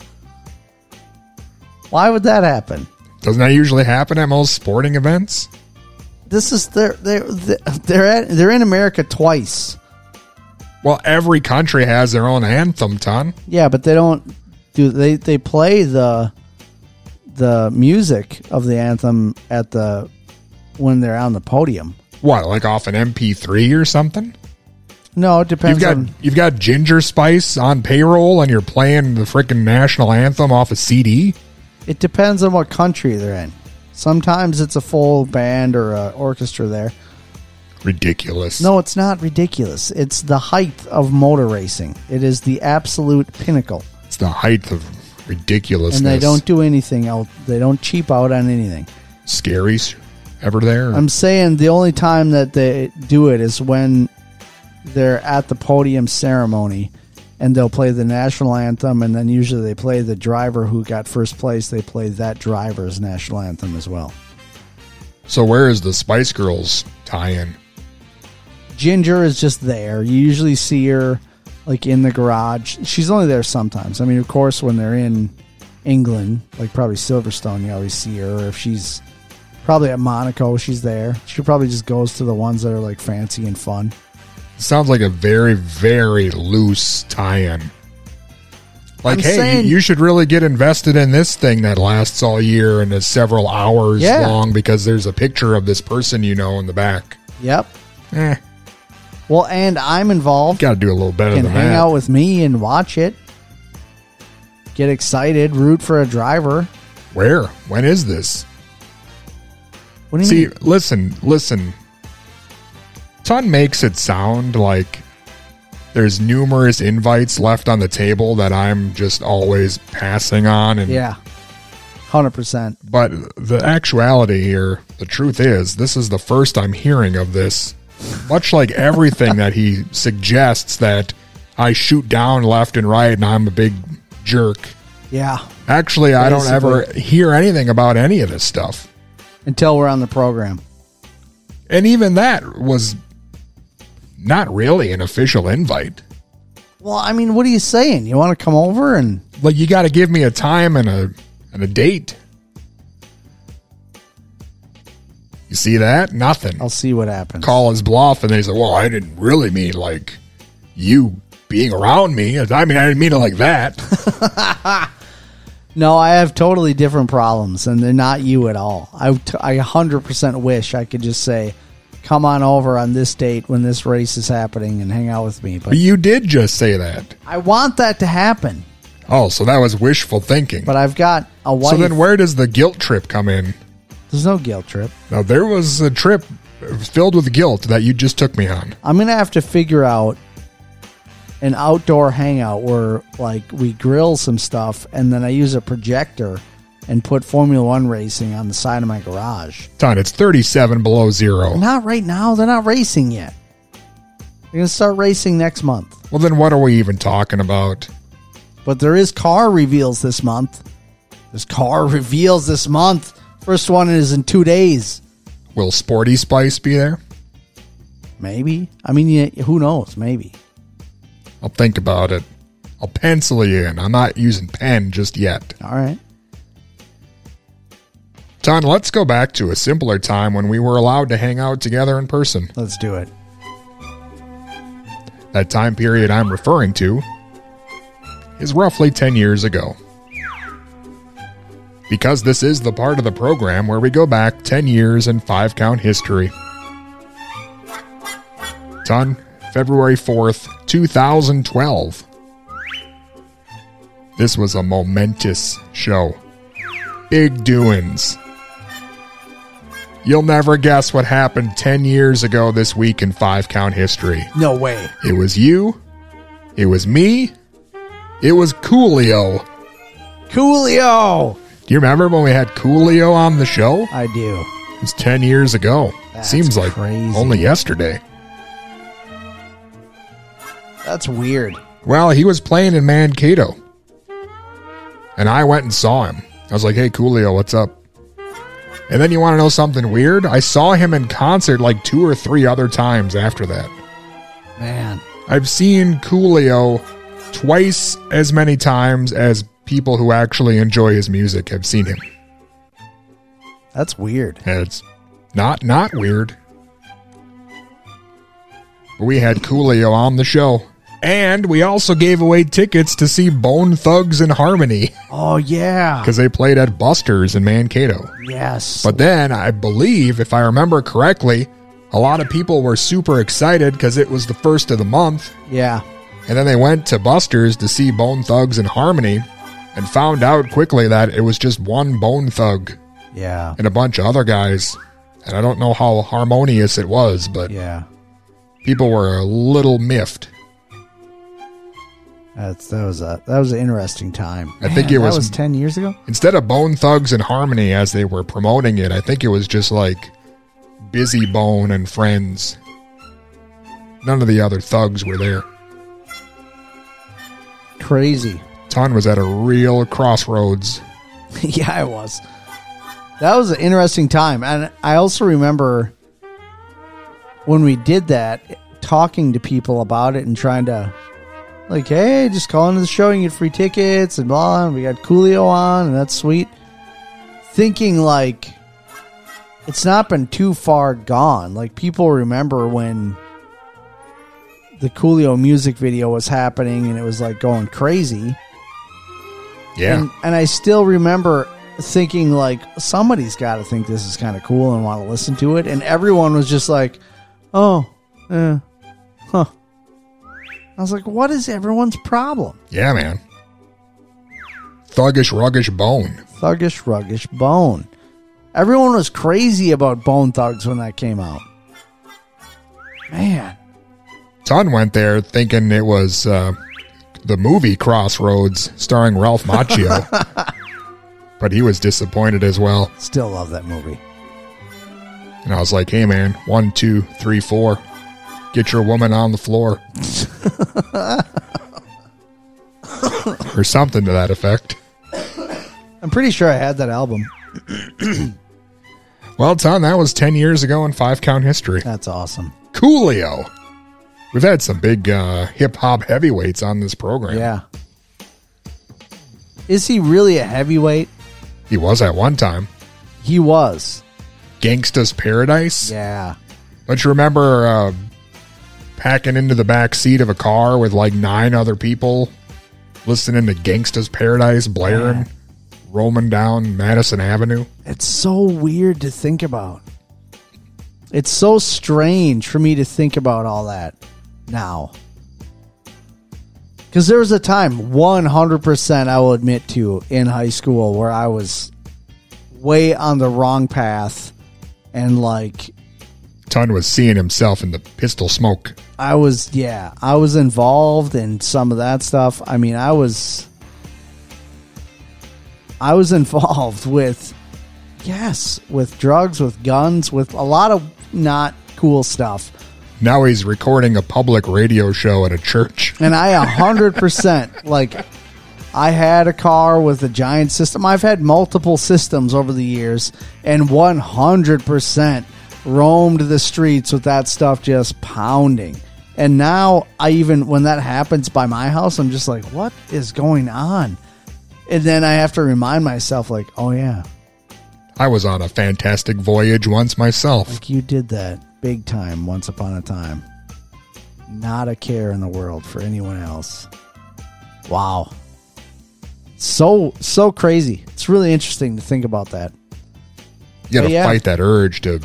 Why would that happen? Doesn't that usually happen at most sporting events? This is they're they're they're at, they're in America twice. Well, every country has their own anthem, Ton. Yeah, but they don't do they they play the the music of the anthem at the when they're on the podium. What, like off an MP3 or something? No, it depends You've got on you've got Ginger Spice on payroll, and you're playing the freaking national anthem off a CD. it depends on what country they're in. Sometimes it's a full band or a orchestra there. Ridiculous. No, it's not ridiculous. It's the height of motor racing. It is the absolute pinnacle. It's the height of ridiculousness. And they don't do anything else. They don't cheap out on anything. Scaries ever there? I'm saying the only time that they do it is when they're at the podium ceremony and they'll play the national anthem and then usually they play the driver who got first place. They play that driver's national anthem as well. So where is the Spice Girls tie-in? ginger is just there. You usually see her like in the garage. She's only there sometimes. I mean of course when they're in england like probably silverstone you always see her. Or if she's probably at monaco she's there she probably just goes to the ones that are like fancy and fun Sounds like a very, very loose tie-in. Like, I'm hey, saying- you, should really get invested in this thing that lasts all year and is several hours Yeah. long because there's a picture of this person you know in the back. Yep. Eh, Well, and I'm involved. got to do a little better Can than hang that. out with me and watch it. Get excited, root for a driver. Where? When is this? What do you See, mean? listen, listen. Ton makes it sound like there's numerous invites left on the table that I'm just always passing on and Yeah. 100%. But the actuality here, the truth is, this is the first I'm hearing of this. Much like everything that he [LAUGHS] suggests that I shoot down left and right and I'm a big jerk. Yeah. Actually, I don't ever hear anything about any of this stuff. Until we're on the program. And even that was not really an official invite. Well, I mean, what are you saying? You want to come over and Like you got to give me a time and a and a date. You see that? Nothing. I'll see what happens. Call his bluff, and then he said, "Well, I didn't really mean like you being around me. I mean, I didn't mean it like that. [LAUGHS] No, I have totally different problems, and they're not you at all. I, t- I 100% wish I could just say, come on over on this date when this race is happening and hang out with me. But But you did just say that. I want that to happen. Oh, so that was wishful thinking. But I've got a wife. So then where does the guilt trip come in? There's no guilt trip. Now, there was a trip filled with guilt that you just took me on. I'm gonna have to figure out an outdoor hangout where like we grill some stuff and then I use a projector and put Formula One racing on the side of my garage. Ton, it's 37 below zero. Not right now. They're not racing yet. They're gonna start racing next month. Well, then what are we even talking about? But there is car reveals this month. There's car [LAUGHS] reveals this month. First one is in two days. Will Sporty Spice be there? Maybe. I mean, yeah, who knows? Maybe. I'll think about it. I'll pencil you in. I'm not using pen just yet. All right. Ton, let's go back to a simpler time when we were allowed to hang out together in person. Let's do it. That time period I'm referring to is roughly 10 years ago. Because this is the part of the program where we go back 10 years in five count history. Ton, February 4th, 2012. This was a momentous show. Big doings. You'll never guess what happened 10 years ago this week in five count history. No way. It was you. It was me. It was Coolio. Coolio. Do you remember when we had Coolio on the show? I do. It was 10 years ago. That's Seems like crazy. only yesterday. That's weird. Well, he was playing in Mankato. And I went and saw him. I was like, hey, Coolio, what's up? And then you want to know something weird? I saw him in concert like two or three other times after that. Man. I've seen Coolio twice as many times as people who actually enjoy his music have seen him. That's weird. And it's not not weird. We had Coolio on the show. And we also gave away tickets to see Bone Thugs and Harmony Oh yeah. because they played at Buster's in Mankato. Yes. But then I believe, if I remember correctly, a lot of people were super excited because it was the first of the month. yeah. And then they went to Buster's to see Bone Thugs and Harmony and found out quickly that it was just one Bone Thug Yeah. and a bunch of other guys. And I don't know how harmonious it was, but Yeah. people were a little miffed. That's that was a that was an interesting time. I think Man, it that was- was ten years ago. Instead of Bone Thugs and Harmony as they were promoting it, I think it was just like Bizzy Bone and Friends. None of the other thugs were there. Crazy. Ton was at a real crossroads. [LAUGHS] yeah, it was. That was an interesting time, and I also remember when we did that, talking to people about it and trying to, like, hey, just call into the show, you get free tickets and blah. And we got Coolio on, and that's sweet. Thinking like it's not been too far gone. Like people remember when the Coolio music video was happening and it was like going crazy. Yeah. And, and I still remember thinking like somebody's got to think this is kind of cool and want to listen to it, and everyone was just like, "Oh, eh, huh." I was like, "What is everyone's problem?" Yeah, man. Thuggish, ruggish bone. Thuggish, ruggish, bone. Everyone was crazy about Bone Thugs when that came out. Man, Ton went there thinking it was uh, the movie Crossroads starring Ralph Macchio. [LAUGHS] but he was disappointed as well. still love that movie. And I was like, hey, man, one, two, three, four. Get your woman on the floor. [LAUGHS] or something to that effect. I'm pretty sure I had that album. [CLEARS THROAT] Well, Ton, that was 10 years ago in five count history. That's awesome. Coolio. We've had some big uh, hip hop heavyweights on this program. Yeah. Is he really a heavyweight? He was at one time. He was. Gangsta's Paradise. Yeah. Don't you remember uh, packing into the back seat of a car with like nine other people, listening to Gangsta's Paradise blaring, roaming down Madison Avenue. It's so weird to think about. It's so strange for me to think about all that now. Because there was a time, 100%, I will admit to, in high school where I was way on the wrong path and like Ton was seeing himself in the pistol smoke. I was, yeah, I was involved in some of that stuff. I mean, I was, I was [LAUGHS] involved with, yes, with drugs, with guns, with a lot of not cool stuff. Now he's recording a public radio show at a church. And I a hundred percent [LAUGHS] like I had a car with a giant system. I've had multiple systems over the years and one hundred percent roamed the streets with that stuff just pounding. And now I even when that happens by my house, I'm just like, what is going on? And then I have to remind myself, like, oh yeah, I was on a fantastic voyage once myself. like you did that big time once upon a time. Not a care in the world for anyone else. Wow. So so crazy. It's really interesting to think about that. You gotta yeah. fight that urge to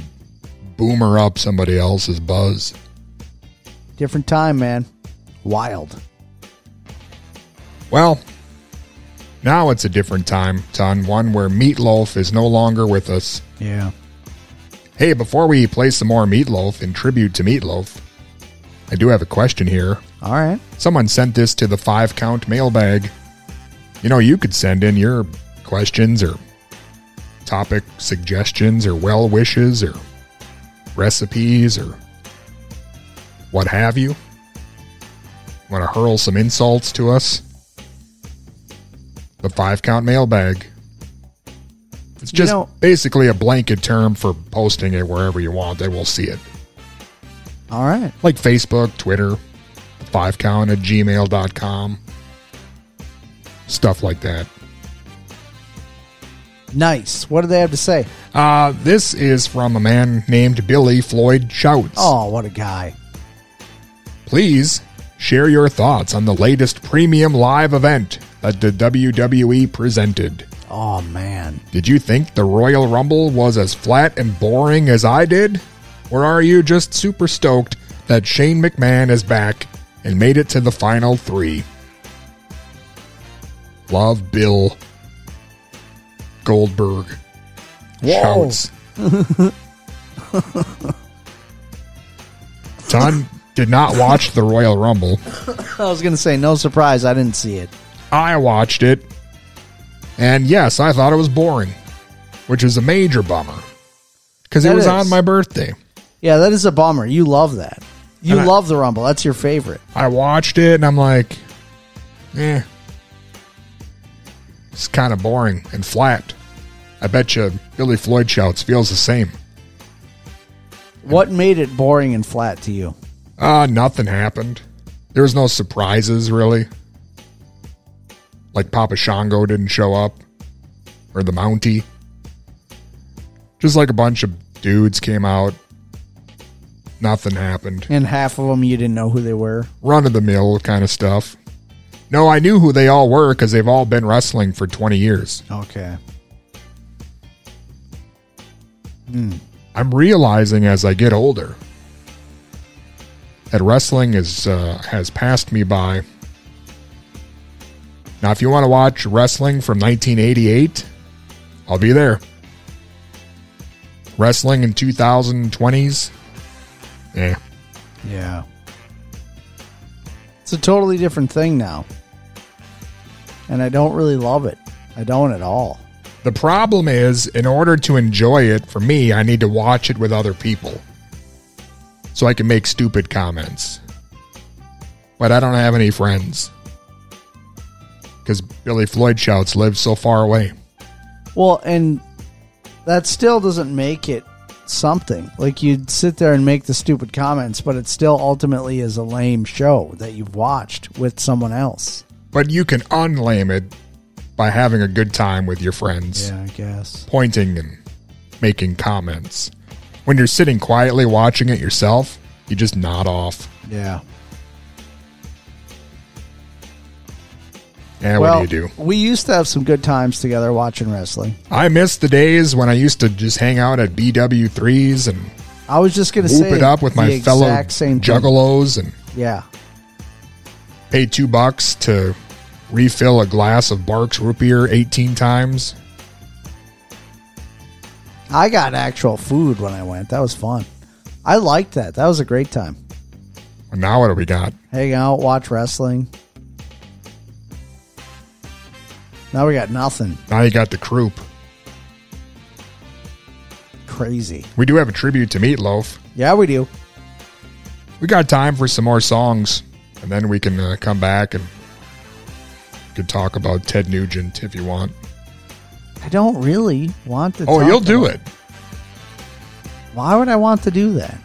boomer up somebody else's buzz. Different time, man. Wild. Well, now it's a different time, Ton. One where Meat Loaf is no longer with us. Yeah. Hey, before we play some more Meat Loaf in tribute to Meat Loaf, I do have a question here. All right. Someone sent this to the five count mailbag. You know, you could send in your questions or topic suggestions or well wishes or recipes or what have you. Want to hurl some insults to us? The five count mailbag. It's You just know- basically a blanket term for posting it wherever you want. They will see it. All right. Like Facebook, Twitter, five count at gmail.com. Stuff like that. Nice. What do they have to say? Uh, this is from a man named Billy Floyd Shouts. Oh, what a guy. Please share your thoughts on the latest premium live event that the WWE presented. Oh man. Did you think the Royal Rumble was as flat and boring as I did? Or are you just super stoked that Shane McMahon is back and made it to the final three? Love Bill Goldberg. Whoa. Shouts. Ton did not watch the Royal Rumble. [LAUGHS] I was going to say no surprise I didn't see it. I watched it. And yes, I thought it was boring, which is a major bummer. Because it That was is. on my birthday. Yeah, that is a bummer. You love that. You And I- love the Rumble. That's your favorite. I watched it and I'm like, eh. It's kind of boring and flat. I bet you Billy Floyd Shouts feels the same. What made it boring and flat to you? Uh, nothing happened. There was no surprises, really. Like Papa Shango didn't show up. Or the Mountie. Just like a bunch of dudes came out. Nothing happened. And half of them you didn't know who they were. Run of the mill kind of stuff. No, I knew who they all were because they've all been wrestling for 20 years. Okay. I'm realizing as I get older that wrestling is uh, has passed me by. Now, if you want to watch wrestling from 1988, I'll be there. Wrestling in 2020s, eh. Yeah. It's a totally different thing now. And I don't really love it. I don't at all. The problem is, in order to enjoy it, for me, I need to watch it with other people. So I can make stupid comments. But I don't have any friends. Because Billy Floyd shouts lives so far away. Well, and that still doesn't make it something. Like you'd sit there and make the stupid comments, but it still ultimately is a lame show that you've watched with someone else. But you can unlame it by having a good time with your friends. Yeah, I guess. Pointing and making comments. When you're sitting quietly watching it yourself, You just nod off. Yeah. And well, what do you do? We used to have some good times together watching wrestling. I miss the days when I used to just hang out at BW3s and I was just going to say it up with my fellow same thing. juggalos and Yeah. Pay two bucks to refill a glass of Barq's root beer 18 times. I got actual food when I went. That was fun. I liked that. That was a great time. And now what do we got? Hang out, watch wrestling. Now we got nothing. Now you got the croup. Crazy. We do have a tribute to Meat Loaf. Yeah, we do. We got time for some more songs, and then we can uh, come back and could talk about Ted Nugent if you want. I don't really want to. Oh, you'll do it. Why would I want to do that?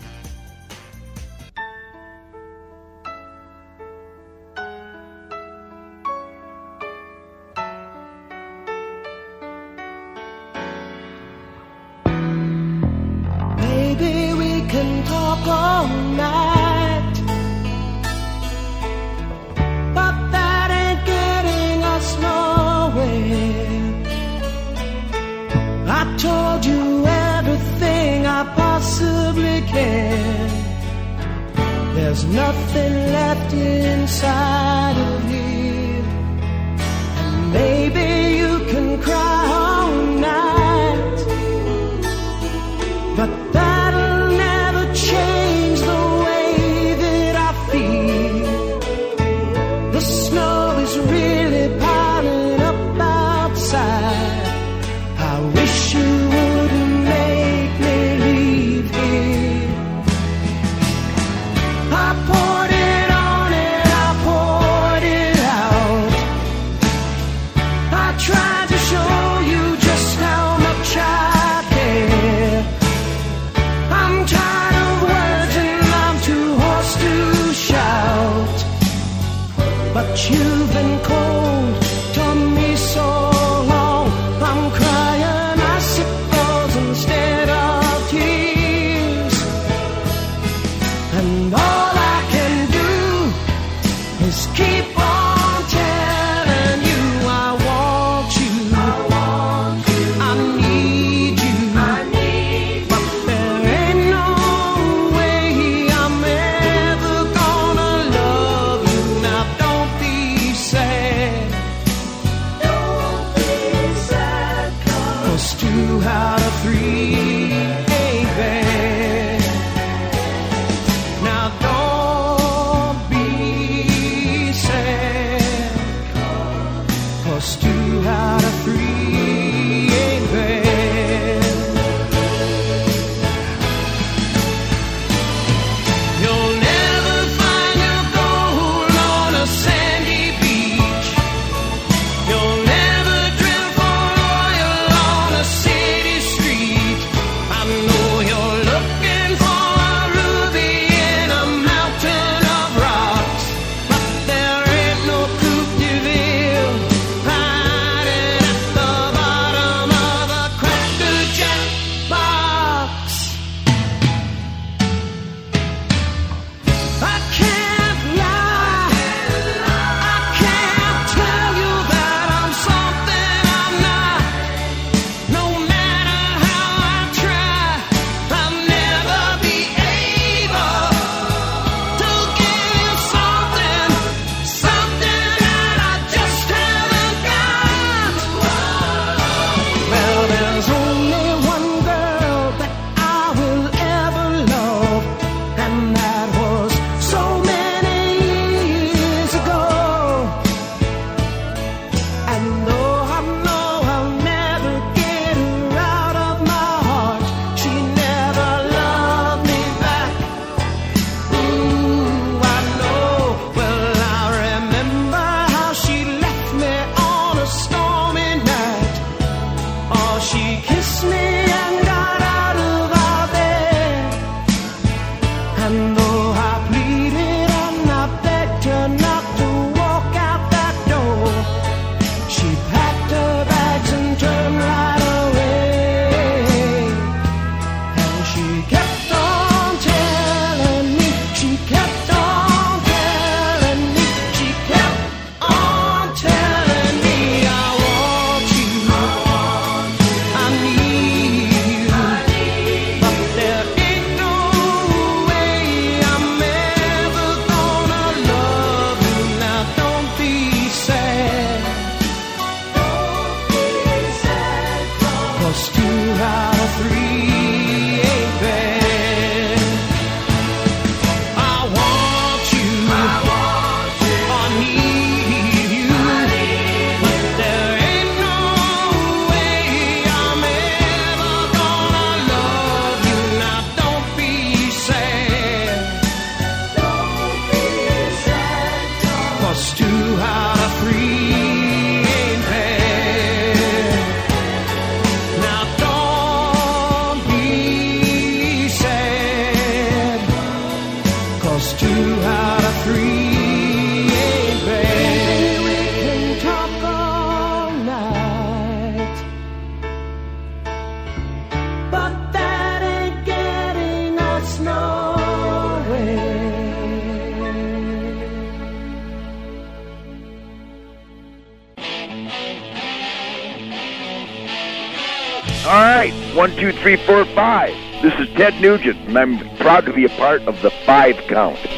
Ted Nugent, and I'm proud to be a part of the five count.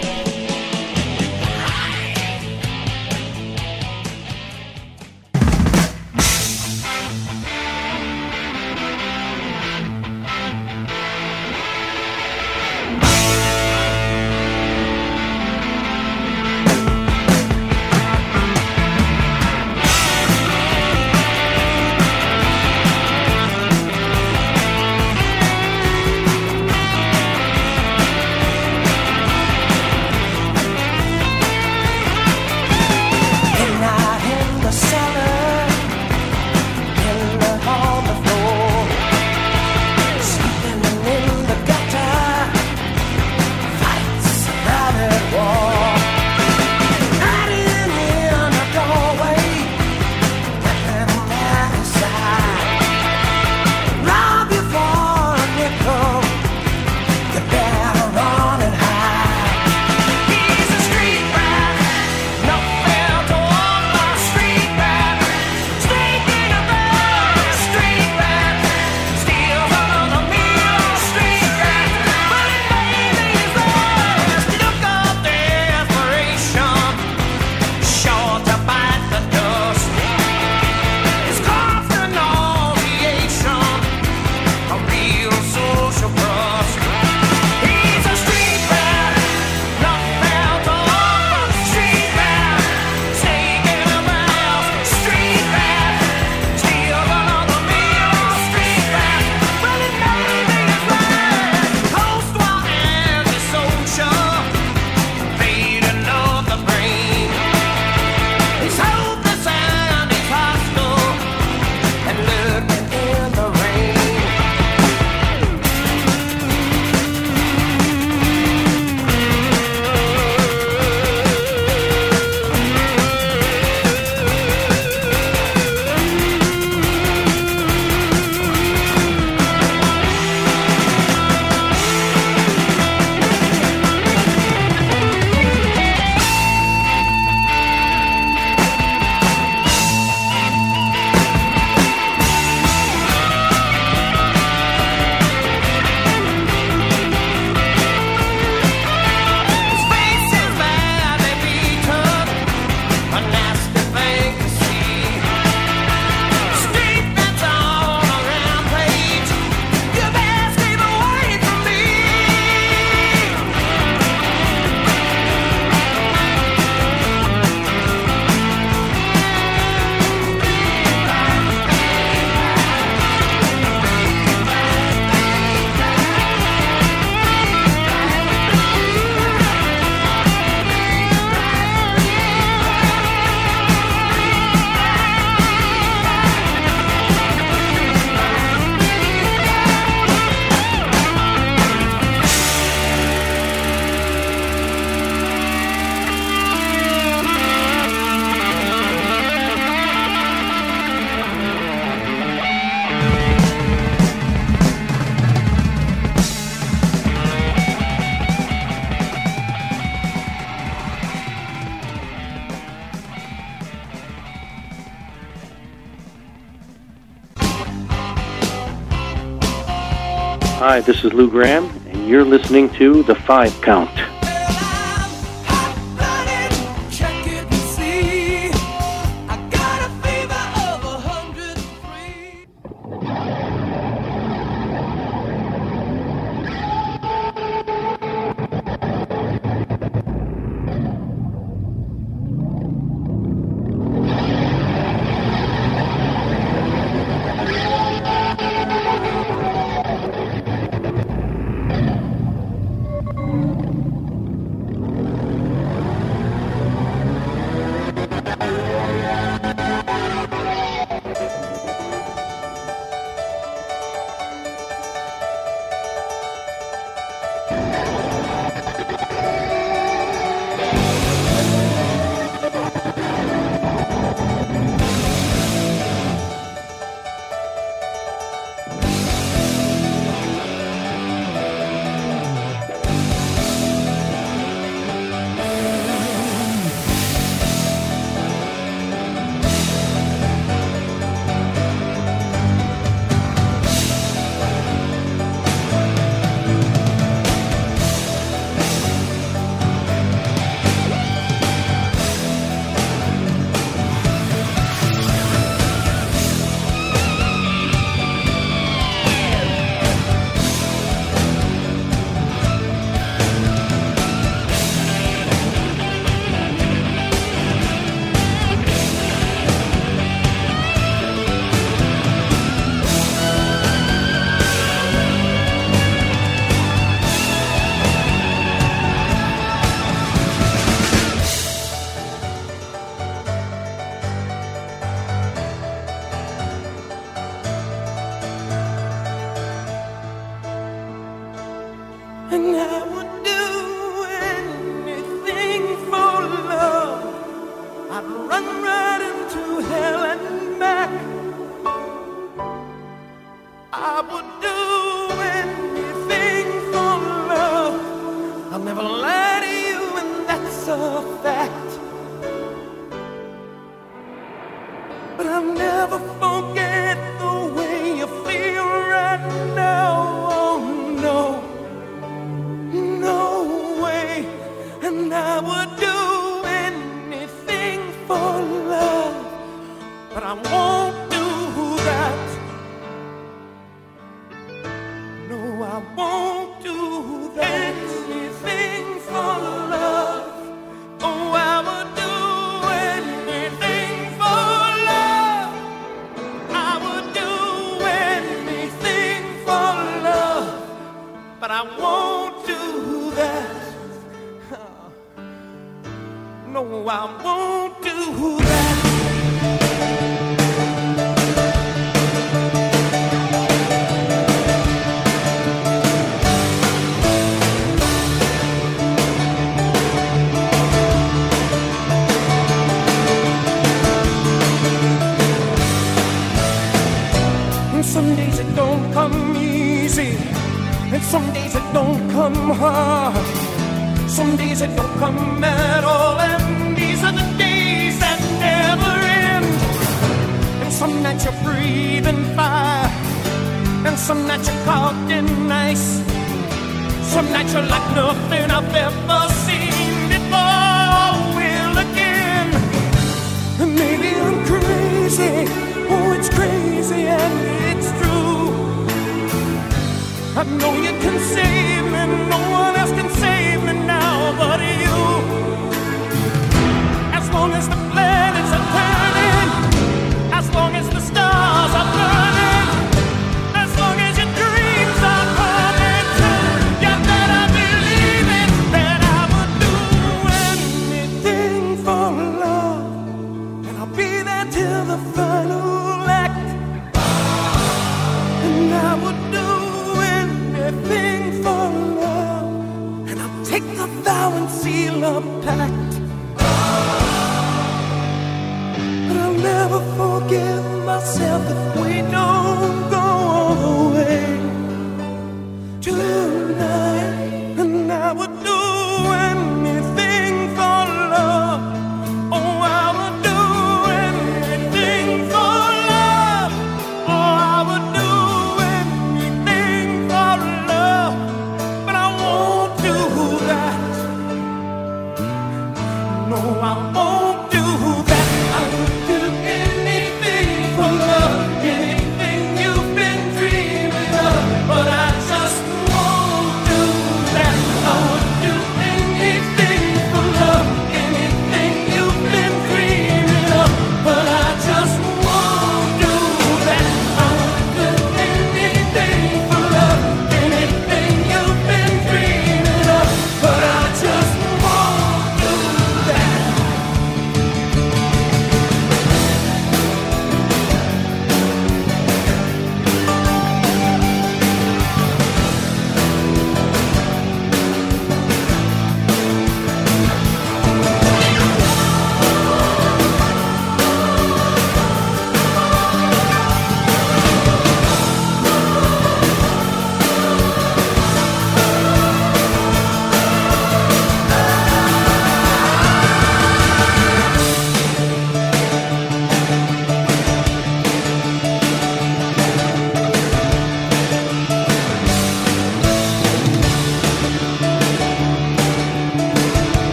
Hi, this is Lou Gramm, and you're listening to The Five Count.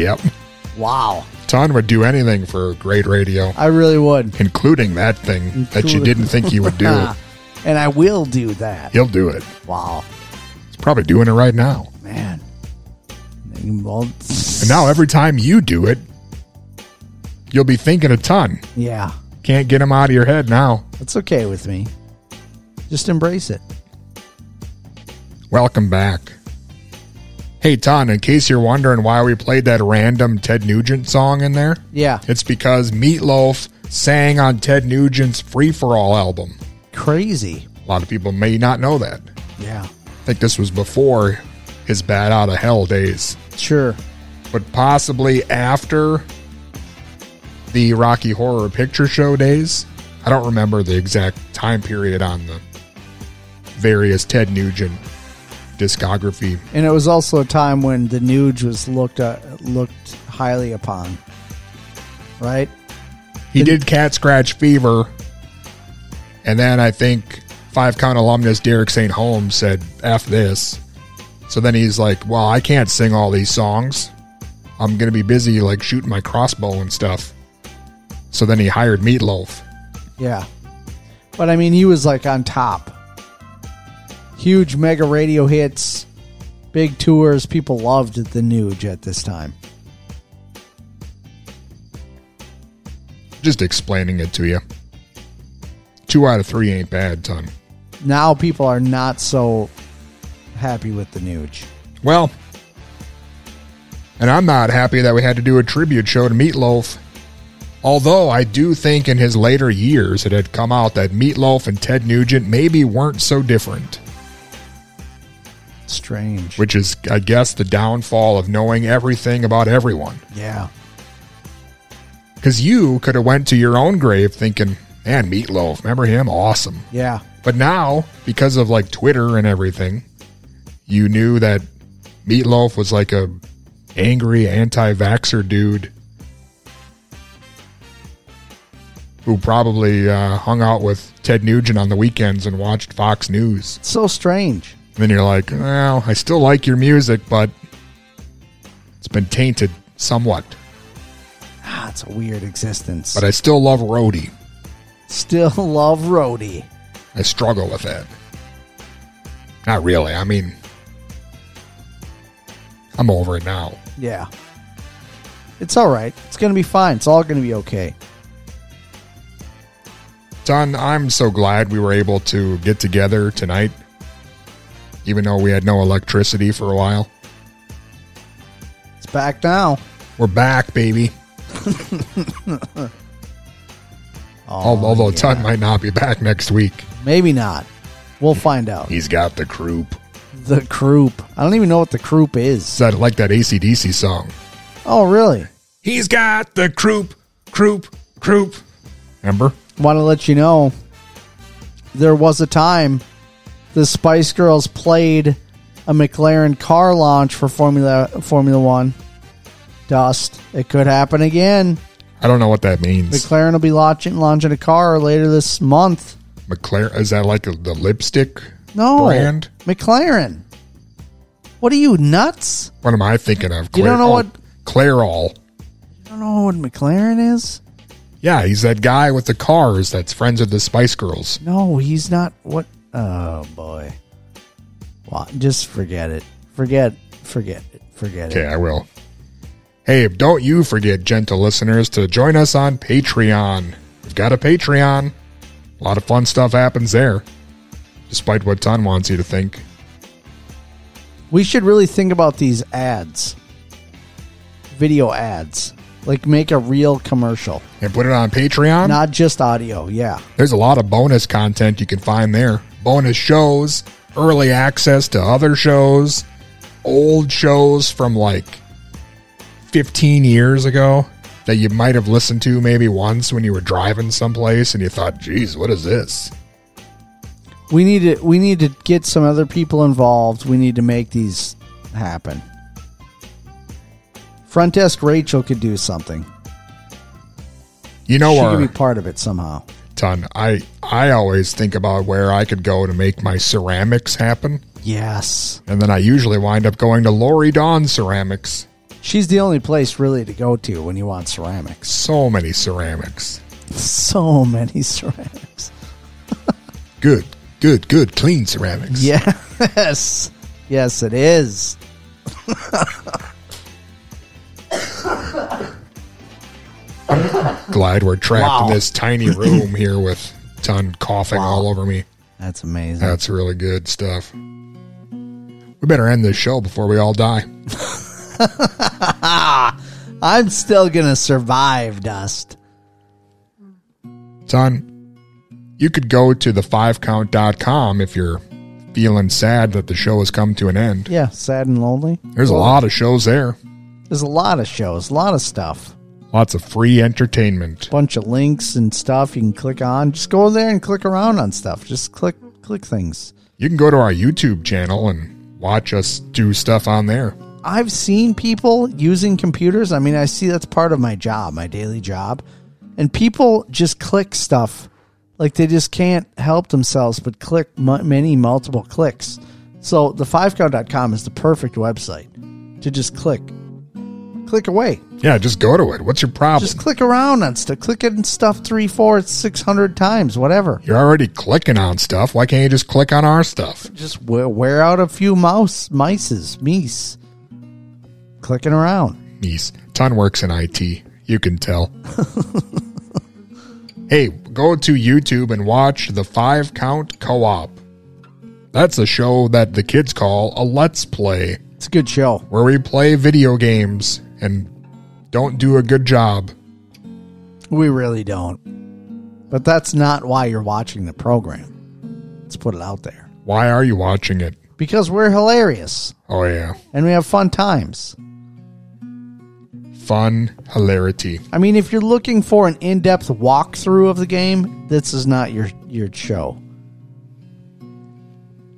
Yep. Wow. Ton would do anything for great radio, I really would. including that thing that you Including- didn't think you would do. [LAUGHS] and I will do that. He'll do it. Wow. He's probably doing it right now. Man. Well, And now every time you do it, you'll be thinking a ton. yeah, Can't get him out of your head now. that's okay with me. Just embrace it. Welcome back. Hey, Ton, in case you're wondering why we played that random Ted Nugent song in there, Yeah. it's because Meat Loaf sang on Ted Nugent's Free for All album. Crazy. A lot of people may not know that. Yeah. I think this was before his Bat Out of Hell days, Sure. but possibly after the Rocky Horror Picture Show days. I don't remember the exact time period on the various Ted Nugent discography. And it was also a time when the Nuge was looked uh, looked highly upon. Right? He did Cat Scratch Fever, and then I think five count alumnus Derek St. Holmes said F this. So then he's like, Well, I can't sing all these songs. I'm gonna be busy like shooting my crossbow and stuff. So then he hired Meat Loaf. Yeah. But I mean, he was like on top. Huge mega radio hits, big tours. People loved the Nuge at this time. Just explaining it to you. Two out of three ain't bad, ton. Now people are not so happy with the Nuge. Well, and I'm not happy that we had to do a tribute show to Meat Loaf. Although I do think in his later years it had come out that Meat Loaf and Ted Nugent maybe weren't so different. Strange. Which is, I guess, the downfall of knowing everything about everyone. Yeah. Because you could have went to your own grave thinking, man, Meat Loaf, remember him? Awesome. Yeah. But now, because of like Twitter and everything, you knew that Meat Loaf was like a angry anti-vaxxer dude who probably uh, hung out with Ted Nugent on the weekends and watched Fox News. So strange. Then you're like, well, I still like your music, but it's been tainted somewhat. Ah, it's a weird existence. But I still love Roadie. Still [LAUGHS] love Roadie. I struggle with that. Not really. I mean, I'm over it now. Yeah. It's all right. It's going to be fine. It's all going to be okay. Son, I'm so glad we were able to get together tonight, even though we had no electricity for a while. It's back now. We're back, baby. [LAUGHS] Al- oh, Although Ton might not be back next week. Maybe not. We'll find out. He's got the croup. The croup. I don't even know what the croup is. Is that like that ACDC song? Oh, really? He's got the croup, croup, croup. Remember? Want to let you know there was a time the Spice Girls played a McLaren car launch for Formula Formula One. Dust. It could happen again. I don't know what that means. McLaren will be launching launching a car later this month. McLaren is that like a, the lipstick No, brand? McLaren. What are you nuts? What am I thinking of? You don't know what- Clairol. You don't know what McLaren is? Yeah, he's that guy with the cars that's friends with the Spice Girls. No, he's not. What? Oh boy. Well, just forget it. Forget. Forget it. Forget it. Okay. I will. Hey, don't you forget, gentle listeners, to join us on Patreon. We've got a Patreon. A lot of fun stuff happens there, despite what Ton wants you to think. We should really think about these ads. Video ads. Like make a real commercial. And put it on Patreon. Not just audio. Yeah. There's a lot of bonus content you can find there. Bonus shows, early access to other shows, old shows from like 15 years ago that you might have listened to maybe once when you were driving someplace and you thought, geez, what is this? We need to we need to get some other people involved. We need to make these happen. Front desk Rachel could do something. You know what? she our could be part of it somehow. Ton. I I always think about where I could go to make my ceramics happen, Yes. and then I usually wind up going to Lori Dawn Ceramics. She's the only place really to go to when you want ceramics. So many ceramics. So many ceramics. [LAUGHS] Good, good, good, clean ceramics. Yes. Yes, it is. [LAUGHS] [LAUGHS] Glad we're trapped Wow. in this tiny room here with Ton coughing all over me. That's amazing. That's really good stuff. We better end this show before we all die. [LAUGHS] I'm still gonna survive, Dust. Ton, you could go to the5count.com if you're feeling sad that the show has come to an end. Yeah, sad and lonely. There's a lot of shows there. There's a lot of shows, a lot of stuff. Lots of free entertainment. Bunch of links and stuff you can click on. Just go there and click around on stuff. Just click click things. You can go to our YouTube channel and watch us do stuff on there. I've seen people using computers. I mean, I see that's part of my job, my daily job. And people just click stuff like they just can't help themselves but click many multiple clicks. So the 5count.com is the perfect website to just click. Click away. Yeah, just go to it. What's your problem? Just click around on stuff. Click it and stuff three, four, six hundred times, whatever. You're already clicking on stuff. Why can't you just click on our stuff? Just wear, wear out a few mouse mices, meese. Clicking around. Niece. Ton works in IT. You can tell. [LAUGHS] hey, go to YouTube and watch the Five Count Co op. That's a show that the kids call a Let's Play. It's a good show. Where we play video games and don't do a good job. We really don't. But that's not why you're watching the program. Let's put it out there. Why are you watching it? Because we're hilarious Oh, yeah. and we have fun times. Fun hilarity. I mean, if you're looking for an in-depth walkthrough of the game, this is not your your show.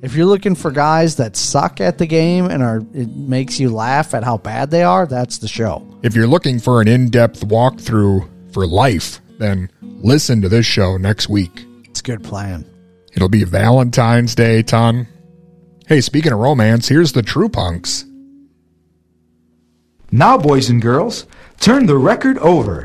If you're looking for guys that suck at the game and are it makes you laugh at how bad they are, that's the show. If you're looking for an in depth walkthrough for life, then listen to this show next week. It's a good plan. It'll be Valentine's Day, Ton. Hey, speaking of romance, here's the True Punks. Now, boys and girls, turn the record over.